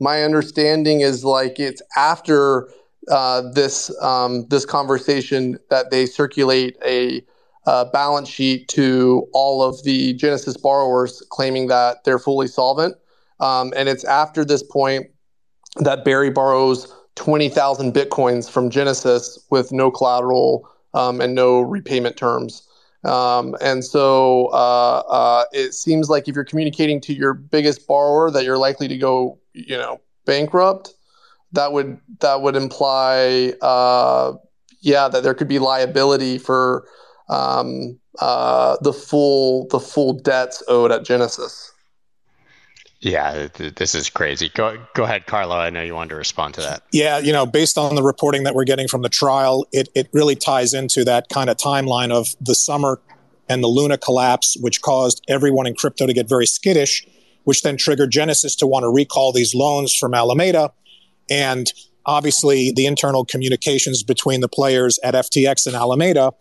my understanding is like it's after uh, this um, this conversation that they circulate a uh, balance sheet to all of the Genesis borrowers claiming that they're fully solvent. Um, and it's after this point that Barry borrows 20,000 Bitcoins from Genesis with no collateral um, and no repayment terms. Um, and so uh, uh, it seems like if you're communicating to your biggest borrower that you're likely to go, you know, bankrupt, that would that would imply, uh, yeah, that there could be liability for um, uh, the full the full debts owed at Genesis. Yeah, this is crazy. Go go ahead, Carlo. I know you wanted to respond to that. Yeah, you know, based on the reporting that we're getting from the trial, it it really ties into that kind of timeline of the summer and the Luna collapse, which caused everyone in crypto to get very skittish, which then triggered Genesis to want to recall these loans from Alameda, and obviously the internal communications between the players at FTX and Alameda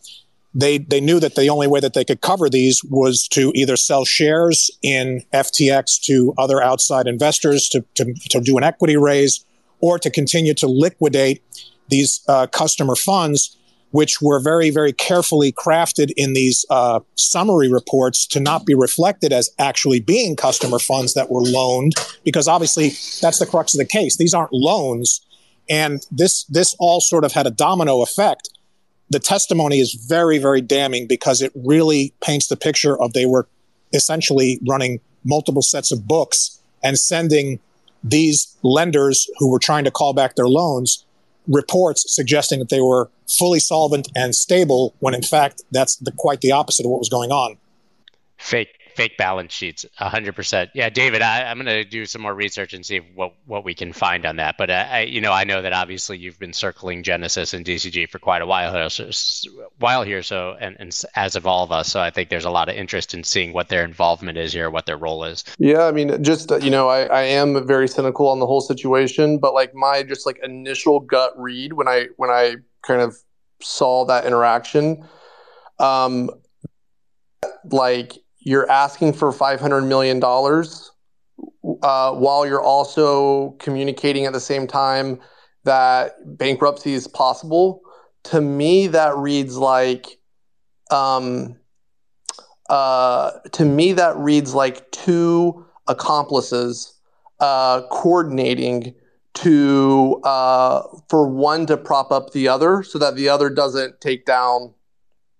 they they knew that the only way that they could cover these was to either sell shares in FTX to other outside investors to, to, to do an equity raise or to continue to liquidate these uh, customer funds, which were very, very carefully crafted in these uh, summary reports to not be reflected as actually being customer funds that were loaned, because obviously that's the crux of the case. These aren't loans. And this, this all sort of had a domino effect the testimony is very, very damning because it really paints the picture of they were essentially running multiple sets of books and sending these lenders who were trying to call back their loans reports suggesting that they were fully solvent and stable when in fact that's the, quite the opposite of what was going on. Fake fake balance sheets 100% yeah david I, am going to do some more research and see what, what we can find on that. But uh, I, you know i know that obviously you've been circling genesis and dcg for quite a while here so, while here so and, and as of all of us. So i think there's a lot of interest in seeing what their involvement is here what their role is. Yeah i mean just uh, you know I, I am very cynical on the whole situation but like my just like initial gut read when i when i kind of saw that interaction um like you're asking for $500 million uh, while you're also communicating at the same time that bankruptcy is possible. To me, that reads like, um, uh, to me, that reads like two accomplices uh, coordinating to uh, for one to prop up the other so that the other doesn't take down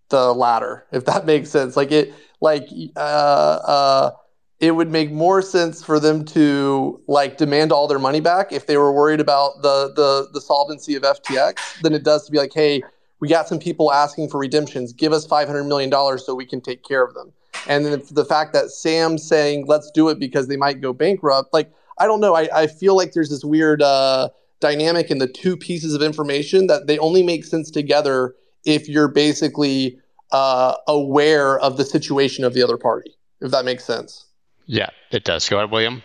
the latter. If that makes sense, like it like uh, uh, it would make more sense for them to like demand all their money back if they were worried about the the the solvency of FTX than it does to be like, hey, we got some people asking for redemptions. Give us five hundred million dollars so we can take care of them. And then the fact that Sam's saying let's do it because they might go bankrupt, like I don't know. I, I feel like there's this weird uh, dynamic in the two pieces of information that they only make sense together if you're basically uh, aware of the situation of the other party, if that makes sense. Yeah, it does. Go ahead, William.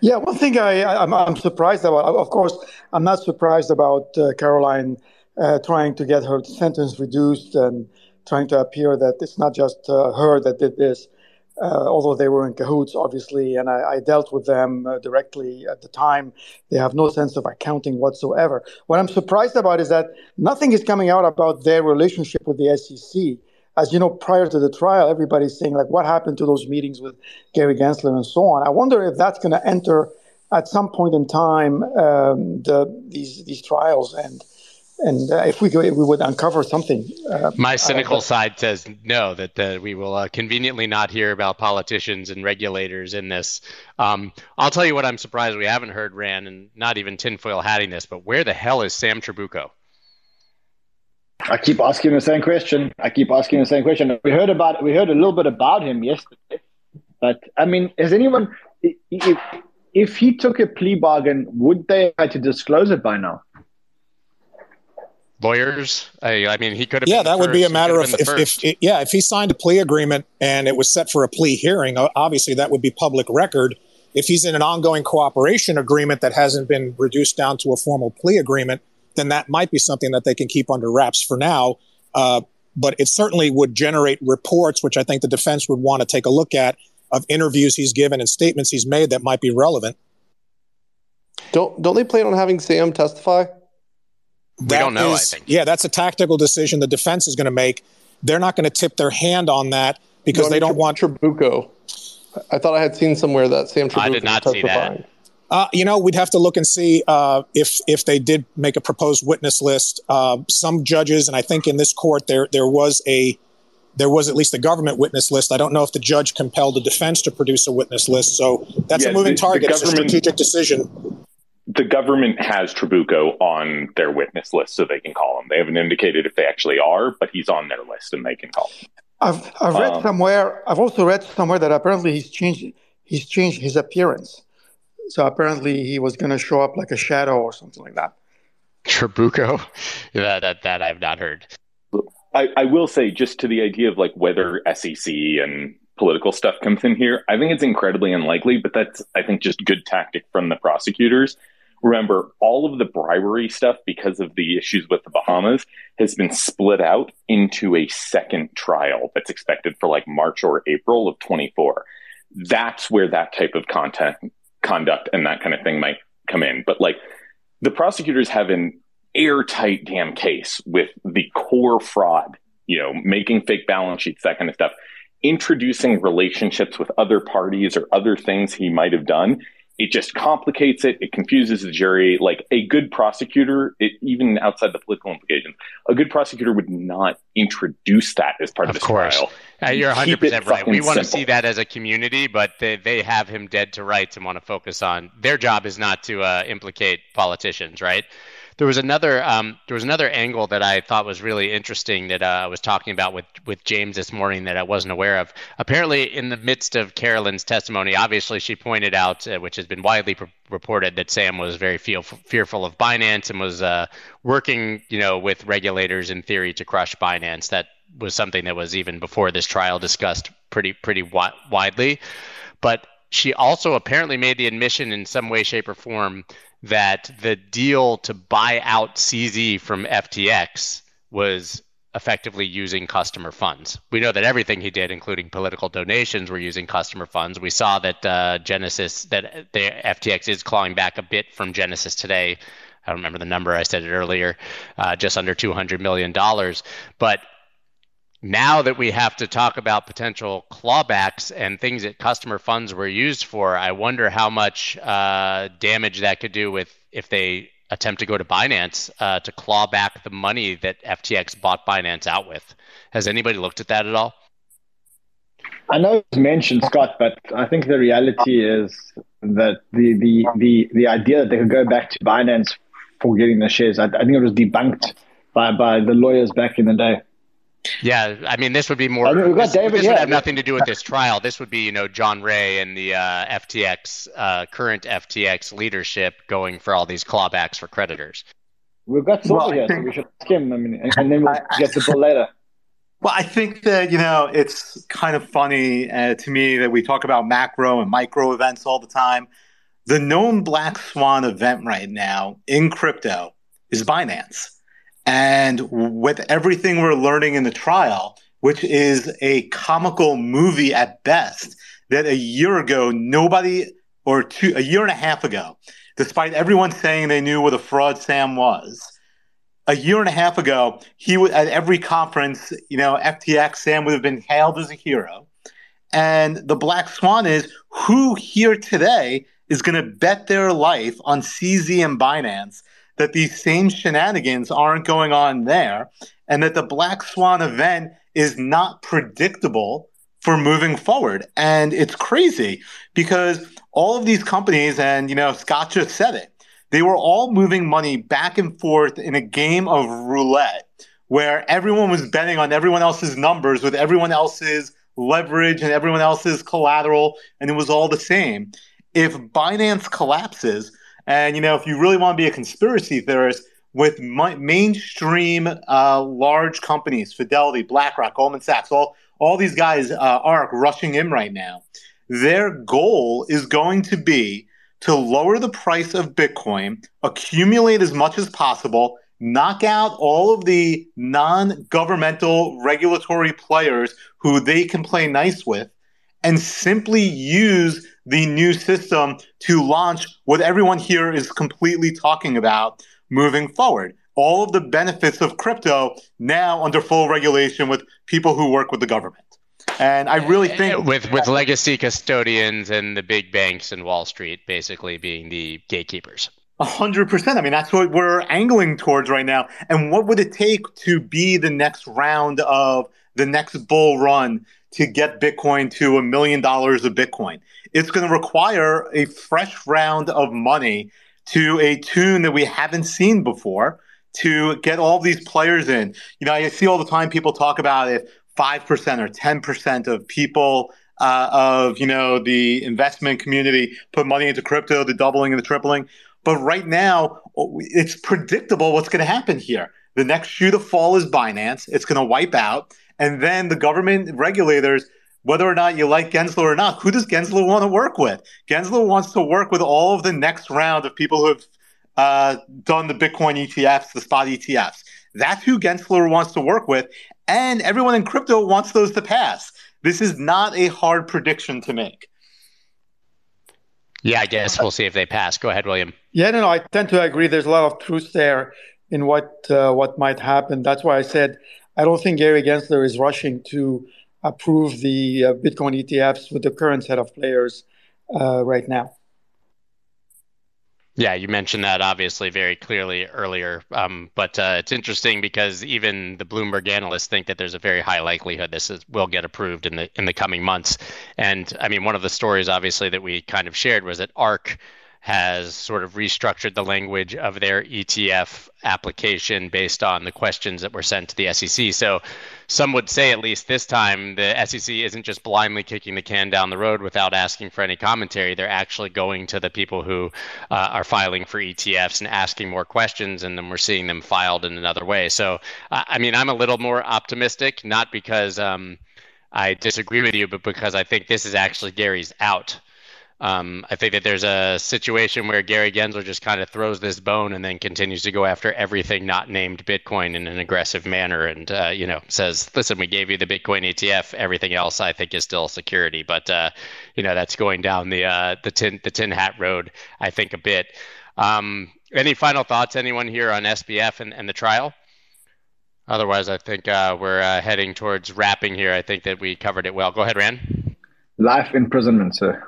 Yeah, one thing I, I'm, I'm surprised about, of course, I'm not surprised about uh, Caroline uh, trying to get her sentence reduced and trying to appear that it's not just uh, her that did this, uh, although they were in cahoots, obviously, and I, I dealt with them uh, directly at the time. They have no sense of accounting whatsoever. What I'm surprised about is that nothing is coming out about their relationship with the SEC as you know, prior to the trial, everybody's saying like, what happened to those meetings with Gary Gensler and so on. I wonder if that's going to enter at some point in time um, the, these these trials and and uh, if we we would uncover something. Uh, My cynical uh, side says no, that uh, we will uh, conveniently not hear about politicians and regulators in this. Um, I'll tell you what I'm surprised we haven't heard, Ran, and not even tinfoil hatting this, but where the hell is Sam Trabucco? I keep asking the same question. I keep asking the same question. We heard about we heard a little bit about him yesterday, but I mean, has anyone if if he took a plea bargain, would they have to disclose it by now? lawyers? I, I mean, he could have. Yeah, that would be a matter of if, if, if, yeah, if he signed a plea agreement and it was set for a plea hearing. Obviously, that would be public record. If he's in an ongoing cooperation agreement that hasn't been reduced down to a formal plea agreement, then that might be something that they can keep under wraps for now. Uh, but it certainly would generate reports, which I think the defense would want to take a look at, of interviews he's given and statements he's made that might be relevant. Don't don't they plan on having Sam testify? We don't know. Is, I think. Yeah, that's a tactical decision the defense is going to make. They're not going to tip their hand on that because no, they don't want Trabucco. I thought I had seen somewhere that Sam Trabucco. I did not see that. Uh, you know, we'd have to look and see uh, if if they did make a proposed witness list. Uh, some judges, and I think in this court there there was a there was at least a government witness list. I don't know if the judge compelled the defense to produce a witness list. So that's yeah, a moving the, target. The it's a strategic decision. The government has Trabucco on their witness list, so they can call him. They haven't indicated if they actually are, but he's on their list, and they can call him. I've I've read um, somewhere. I've also read somewhere that apparently he's changed he's changed his appearance. So apparently he was going to show up like a shadow or something like that. Trabucco, that that that I've not heard. I, I will say, just to the idea of like whether SEC and political stuff comes in here, I think it's incredibly unlikely. But that's I think just good tactic from the prosecutors. Remember, all of the bribery stuff, because of the issues with the Bahamas, has been split out into a second trial that's expected for like March or April of 24. That's where that type of content conduct and that kind of thing might come in. But like the prosecutors have an airtight damn case with the core fraud, you know, making fake balance sheets, that kind of stuff, introducing relationships with other parties or other things he might have done. It just complicates it. It confuses the jury. Like a good prosecutor, it, even outside the political implications, a good prosecutor would not introduce that as part of, of the trial. Uh, you're 100 percent right. We want to see that as a community, but they, they have him dead to rights and want to focus on their job is not to uh, implicate politicians, right? There was another um, there was another angle that I thought was really interesting that uh, I was talking about with with James this morning that I wasn't aware of. Apparently, in the midst of Caroline's testimony, obviously she pointed out, uh, which has been widely pr- reported, that Sam was very feel, fearful of Binance and was uh, working, you know, with regulators in theory to crush Binance. That was something that was even before this trial discussed pretty pretty wi- widely. But she also apparently made the admission in some way, shape, or form that the deal to buy out CZ from FTX was effectively using customer funds. We know that everything he did, including political donations, were using customer funds. We saw that uh, Genesis, that the FTX is clawing back a bit from Genesis today. I don't remember the number. I said it earlier, uh, just under two hundred million dollars. But now that we have to talk about potential clawbacks and things that customer funds were used for, I wonder how much uh, damage that could do with if they attempt to go to Binance uh, to claw back the money that FTX bought Binance out with. Has anybody looked at that at all? I know it's mentioned, Scott, but I think the reality is that the the the, the idea that they could go back to Binance for getting the shares, I, I think it was debunked by, by the lawyers back in the day. Yeah, I mean, this would be more. I mean, this, David, this yeah, would have nothing to do with this trial. This would be, you know, John Ray and the uh, FTX uh, current FTX leadership going for all these clawbacks for creditors. We've got Silver well, here, think, so we should ask him. I mean, and then we'll I, get the bill later. Well, I think that you know it's kind of funny uh, to me that we talk about macro and micro events all the time. The known black swan event right now in crypto is Binance. And with everything we're learning in the trial, which is a comical movie at best, that a year ago, nobody, or two, a year and a half ago, despite everyone saying they knew what a fraud Sam was, a year and a half ago, he would at every conference, you know, FTX, Sam would have been hailed as a hero. And the black swan is who here today is going to bet their life on CZ and Binance that these same shenanigans aren't going on there and that the Black Swan event is not predictable for moving forward. And it's crazy because all of these companies, and you know, Scott just said it, they were all moving money back and forth in a game of roulette where everyone was betting on everyone else's numbers with everyone else's leverage and everyone else's collateral, and it was all the same. If Binance collapses, and you know, if you really want to be a conspiracy theorist, with mainstream uh, large companies, Fidelity, BlackRock, Goldman Sachs, all all these guys, uh, ARK, rushing in right now. Their goal is going to be to lower the price of Bitcoin, accumulate as much as possible, knock out all of the non-governmental regulatory players who they can play nice with, and simply use the new system to launch what everyone here is completely talking about moving forward. All of the benefits of crypto now under full regulation with people who work with the government. And I really think with with legacy custodians and the big banks and Wall Street basically being the gatekeepers. A hundred percent. I mean, that's what we're angling towards right now. And what would it take to be the next round of the next bull run to get Bitcoin to a million dollars of Bitcoin. It's going to require a fresh round of money to a tune that we haven't seen before to get all these players in. You know, I see all the time people talk about if 5% or 10% of people uh, of, you know, the investment community put money into crypto, the doubling and the tripling. But right now, it's predictable what's going to happen here. The next shoe to fall is Binance. It's going to wipe out. And then the government regulators, whether or not you like Gensler or not, who does Gensler want to work with? Gensler wants to work with all of the next round of people who have uh, done the Bitcoin ETFs, the spot ETFs. That's who Gensler wants to work with. And everyone in crypto wants those to pass. This is not a hard prediction to make. Yeah, I guess we'll see if they pass. Go ahead, William. Yeah, no, no, I tend to agree. There's a lot of truth there in what uh, what might happen. That's why I said I don't think Gary Gensler is rushing to approve the uh, Bitcoin ETFs with the current set of players uh, right now. Yeah, you mentioned that obviously very clearly earlier, um, but uh, it's interesting because even the Bloomberg analysts think that there's a very high likelihood this is, will get approved in the in the coming months. And I mean, one of the stories obviously that we kind of shared was that ARK has sort of restructured the language of their ETF application based on the questions that were sent to the SEC. So some would say, at least this time, the SEC isn't just blindly kicking the can down the road without asking for any commentary. They're actually going to the people who uh, are filing for ETFs and asking more questions, and then we're seeing them filed in another way. So, uh, I mean, I'm a little more optimistic, not because. Um, I disagree with you, but because I think this is actually Gary's out um, I think that there's a situation where Gary Gensler just kind of throws this bone and then continues to go after everything not named Bitcoin in an aggressive manner, and uh, you know says, "Listen, we gave you the Bitcoin ETF. Everything else, I think, is still security." But uh, you know that's going down the uh, the tin the tin hat road, I think, a bit. Um, any final thoughts, anyone here on SBF and, and the trial? Otherwise, I think uh, we're uh, heading towards wrapping here. I think that we covered it well. Go ahead, Ran. Life imprisonment, sir.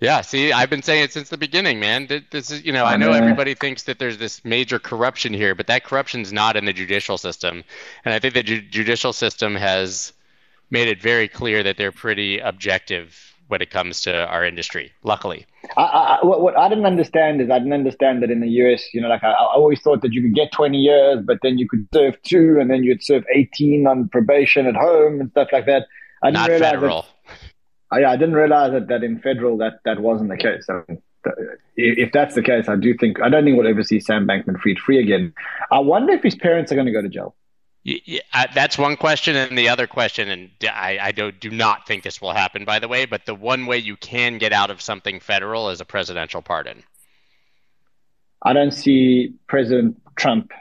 Yeah, see, I've been saying it since the beginning, man. This is, you know, I know everybody thinks that there's this major corruption here, but that corruption's not in the judicial system. And I think the ju- judicial system has made it very clear that they're pretty objective when it comes to our industry. Luckily, I, I, what, what I didn't understand is I didn't understand that in the US, you know, like I, I always thought that you could get 20 years, but then you could serve two, and then you'd serve 18 on probation at home and stuff like that. I didn't not realize federal. That, I, I didn't realize that, that in federal that that wasn't the case. I mean, if that's the case, I do think I don't think we'll ever see Sam Bankman-Fried free again. I wonder if his parents are going to go to jail. Yeah, that's one question, and the other question, and I, I do, do not think this will happen, by the way. But the one way you can get out of something federal is a presidential pardon. I don't see President Trump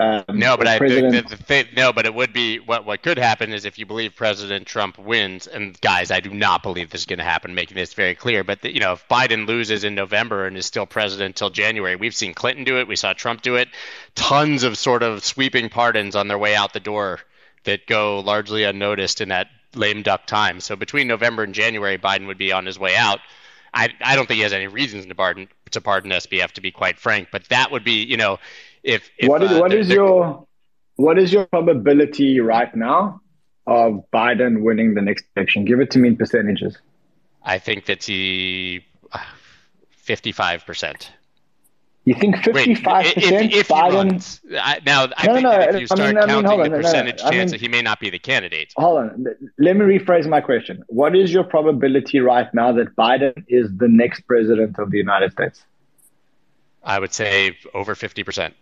um, no, but I the, the, the, no, but it would be what what could happen is if you believe President Trump wins, and guys, I do not believe this is going to happen. Making this very clear, but you know, if Biden loses in November and is still president until January, we've seen Clinton do it, we saw Trump do it, tons of sort of sweeping pardons on their way out the door that go largely unnoticed in that lame duck time. So between November and January, Biden would be on his way out. I, I don't think he has any reasons to pardon to pardon SBF, to be quite frank. But that would be, you know, if, if what is, uh, what is your what is your probability right now of Biden winning the next election? Give it to me in percentages. I think that he fifty-five percent. You think fifty-five percent Biden? I, now, I no, think no, if you start I mean, counting I mean, the percentage no, chance that he may not be the candidate. Hold on, let me rephrase my question. What is your probability right now that Biden is the next president of the United States? I would say over fifty percent.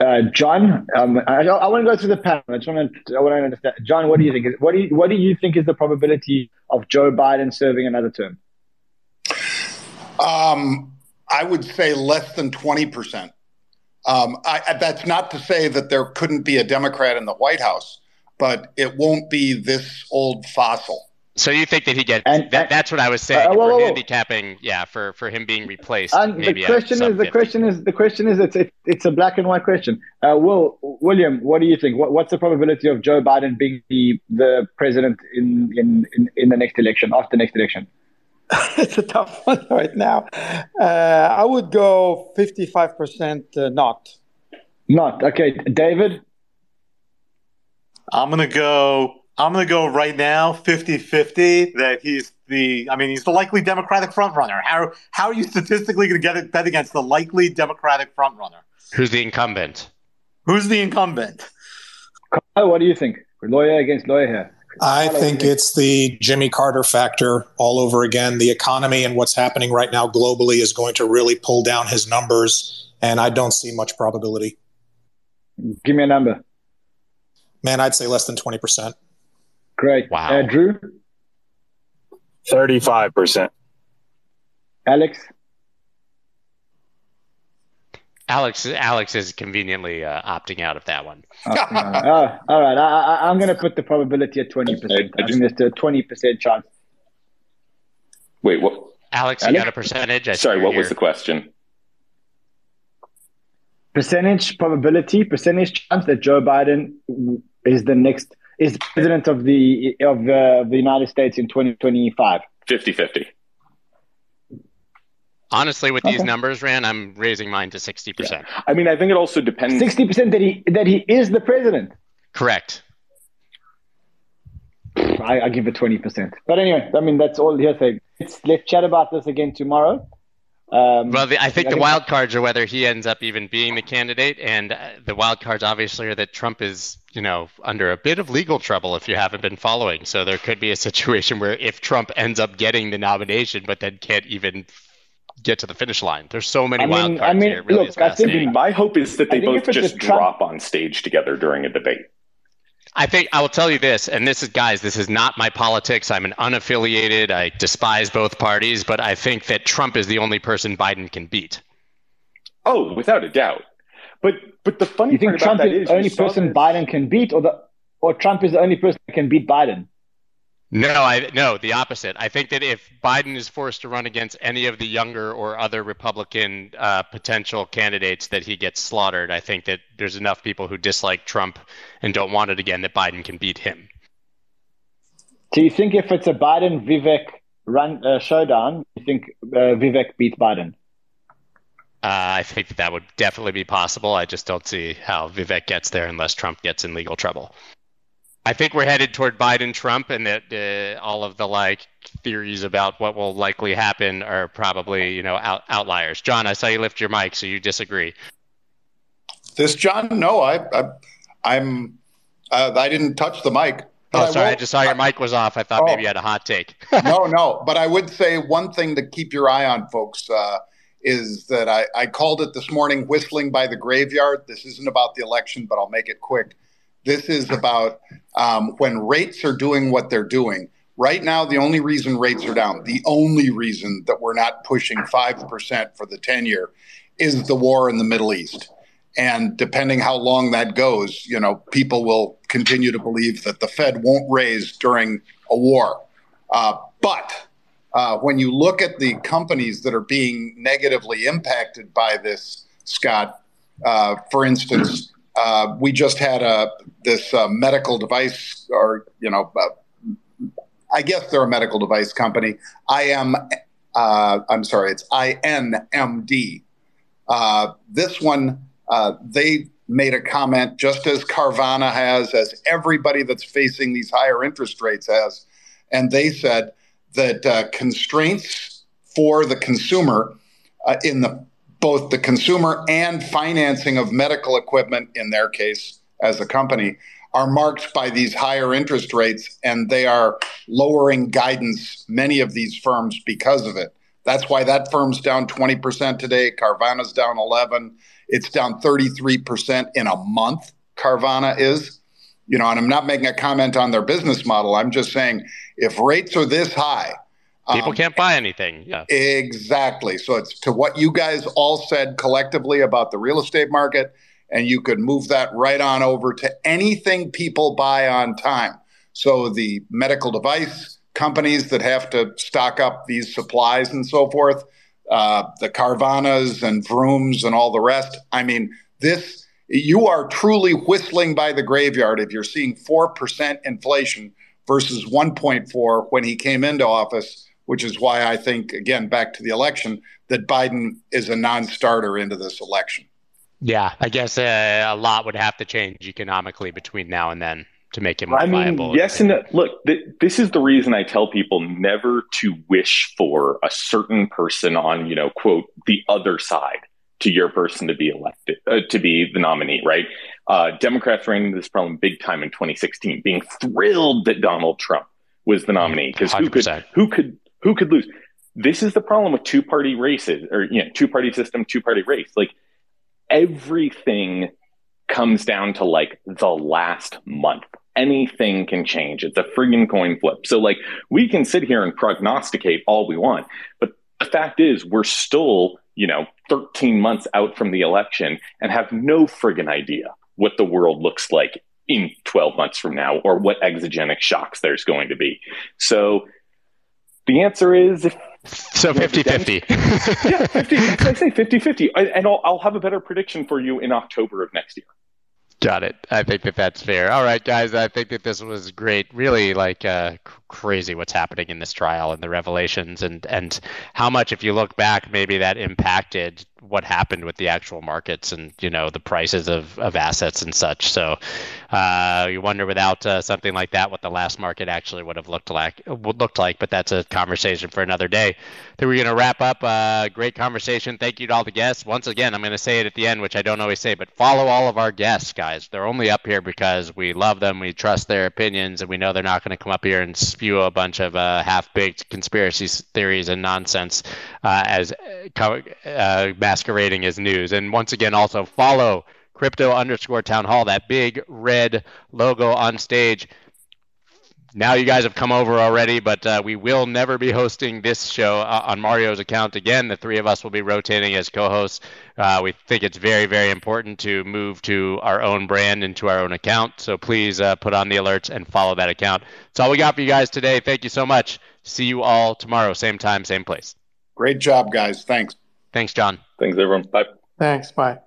Uh, Jon, um, I, I, want to go through the panel. I just want to, I want to understand. Jon, what do you think? What do you, what do you think is the probability of Joe Biden serving another term? Um, I would say less than twenty percent. Um, I, that's not to say that there couldn't be a Democrat in the White House, but it won't be this old fossil. So you think that he gets and, that, that's what I was saying uh, whoa, whoa, whoa. handicapping, yeah, for for him being replaced. And the question is, the question is, the question is, it's it, it's a black and white question. Uh, Will William, what do you think? What, what's the probability of Joe Biden being the the president in in in, in the next election after the next election? it's a tough one right now. Uh, I would go fifty-five percent uh, not. Not okay, David. I'm gonna go I'm going to go right now 50-50 that he's the I mean he's the likely Democratic frontrunner. How how are you statistically going to get it bet against the likely Democratic frontrunner? Who's the incumbent? Who's the incumbent? what do you think? Lawyer against lawyer here. I think it's the Jimmy Carter factor all over again. The economy and what's happening right now globally is going to really pull down his numbers, and I don't see much probability. Give me a number. Man, I'd say less than 20%. Great. Wow. Uh, Drew? 35%. Alex? Alex Alex is conveniently uh, opting out of that one. oh, all right. I, am going to put the probability at 20%. I, I think there's a 20% chance. Wait, what? Alex, you got a percentage? I Sorry, what here. was the question? Percentage probability, percentage chance that Joe Biden is the next is president of the of uh, the United States in 2025? 50-50. Honestly, with these numbers, Ran, I'm raising mine to 60%. Yeah. I mean, I think it also depends. 60% that he that he is the president. Correct. I, I give it 20%. But anyway, I mean, that's all hearsay. Let's, let's chat about this again tomorrow. Um, well, the, I think I the wild cards are whether he ends up even being the candidate, and uh, the wild cards obviously are that Trump is, you know, under a bit of legal trouble if you haven't been following. So there could be a situation where if Trump ends up getting the nomination, but then can't even get to the finish line. There's so many I wild cards I mean, here. really look, I think my hope is that they both just drop on stage together during a debate. I think I will tell you this, and this is, guys, this is not my politics. I'm an unaffiliated. I despise both parties, but I think that Trump is the only person Biden can beat. Oh, without a doubt. But but the funny thing is, you think Trump is the only person this... Biden can beat, or the or Trump is the only person that can beat Biden? No, I no, the opposite. I think that if Biden is forced to run against any of the younger or other Republican uh, potential candidates, that he gets slaughtered. I think that there's enough people who dislike Trump and don't want it again that Biden can beat him. Do you think if it's a Biden Vivek run uh, showdown, you think uh, Vivek beats Biden? Uh, I think that, that would definitely be possible. I just don't see how Vivek gets there unless Trump gets in legal trouble. I think we're headed toward Biden Trump, and that uh, all of the like theories about what will likely happen are probably you know out, outliers. Jon, I saw you lift your mic, so you disagree. This Jon? No, I, I am uh, I didn't touch the mic. Oh, sorry, I, I, just saw your mic was off. I thought oh, maybe you had a hot take. no, no, but I would say one thing to keep your eye on, folks. Uh, is that I, I called it this morning whistling by the graveyard. This isn't about the election, but I'll make it quick. This is about um, when rates are doing what they're doing. Right now, the only reason rates are down, the only reason that we're not pushing 5% for the 10 year is the war in the Middle East. And depending how long that goes, you know, people will continue to believe that the Fed won't raise during a war. Uh, but uh, when you look at the companies that are being negatively impacted by this, Scott, uh, for instance, uh, we just had a this uh, medical device, or you know, uh, I guess they're a medical device company. I am, uh, I'm sorry, it's INMD. Uh, this one, they made a comment, just as Carvana has, as everybody that's facing these higher interest rates has, and they said that constraints for the consumer in the both the consumer and financing of medical equipment, in their case, as a company, are marked by these higher interest rates, and they are lowering guidance, many of these firms, because of it. That's why that firm's down 20% today. Carvana's down 11. It's down 33% in a month, Carvana is. You know, and I'm not making a comment on their business model. I'm just saying if rates are this high, people um, can't buy anything. Yeah. Exactly. So it's to what you guys all said collectively about the real estate market and you could move that right on over to anything people buy on time. So the medical device companies that have to stock up these supplies and so forth, uh, the Carvanas and Vrooms and all the rest. I mean, this you are truly whistling by the graveyard if you're seeing four percent inflation versus 1.4 when he came into office, which is why I think again back to the election that Biden is a non-starter into this election. Yeah, I guess uh, a lot would have to change economically between now and then to make him more I viable. Mean, yes, and look, th- this is the reason I tell people never to wish for a certain person on, you know, quote, the other side to your person to be elected, uh, to be the nominee, right? Uh, Democrats ran into this problem big time in 2016, being thrilled that Donald Trump was the nominee because who could, who could, who could lose? This is the problem with two party races or, you know, two party system, two party race. Like everything comes down to like the last month. Anything can change. It's a friggin' coin flip. So, like, we can sit here and prognosticate all we want, but the fact is, we're still, you know, 13 months out from the election and have no friggin' idea what the world looks like in 12 months from now or what exogenic shocks there's going to be. So, the answer is if so 50 50. yeah, 50. I say 50 50. And I'll, I'll have a better prediction for you in October of next year. Got it. I think that that's fair. All right, guys. I think that this was great. Really, like uh, crazy what's happening in this trial and the revelations, and and how much, if you look back, maybe that impacted what happened with the actual markets and you know the prices of, of assets and such. So uh, you wonder without uh, something like that what the last market actually would have looked like would looked like. But that's a conversation for another day. Then we're going to wrap up. Uh, great conversation. Thank you to all the guests. Once again, I'm going to say it at the end, which I don't always say, but follow all of our guests, guys. They're only up here because we love them, we trust their opinions, and we know they're not going to come up here and spew a bunch of uh, half-baked conspiracy theories and nonsense uh, as uh, masquerading as news. And once again, also follow crypto underscore town hall, that big red logo on stage. Now you guys have come over already, but uh, we will never be hosting this show uh, on Mario's account again. The three of us will be rotating as co-hosts. Uh, we think it's very, very important to move to our own brand and to our own account. So please uh, put on the alerts and follow that account. That's all we got for you guys today. Thank you so much. See you all tomorrow, same time, same place. Great job, guys. Thanks. Thanks, Jon. Thanks, everyone. Bye. Thanks. Bye.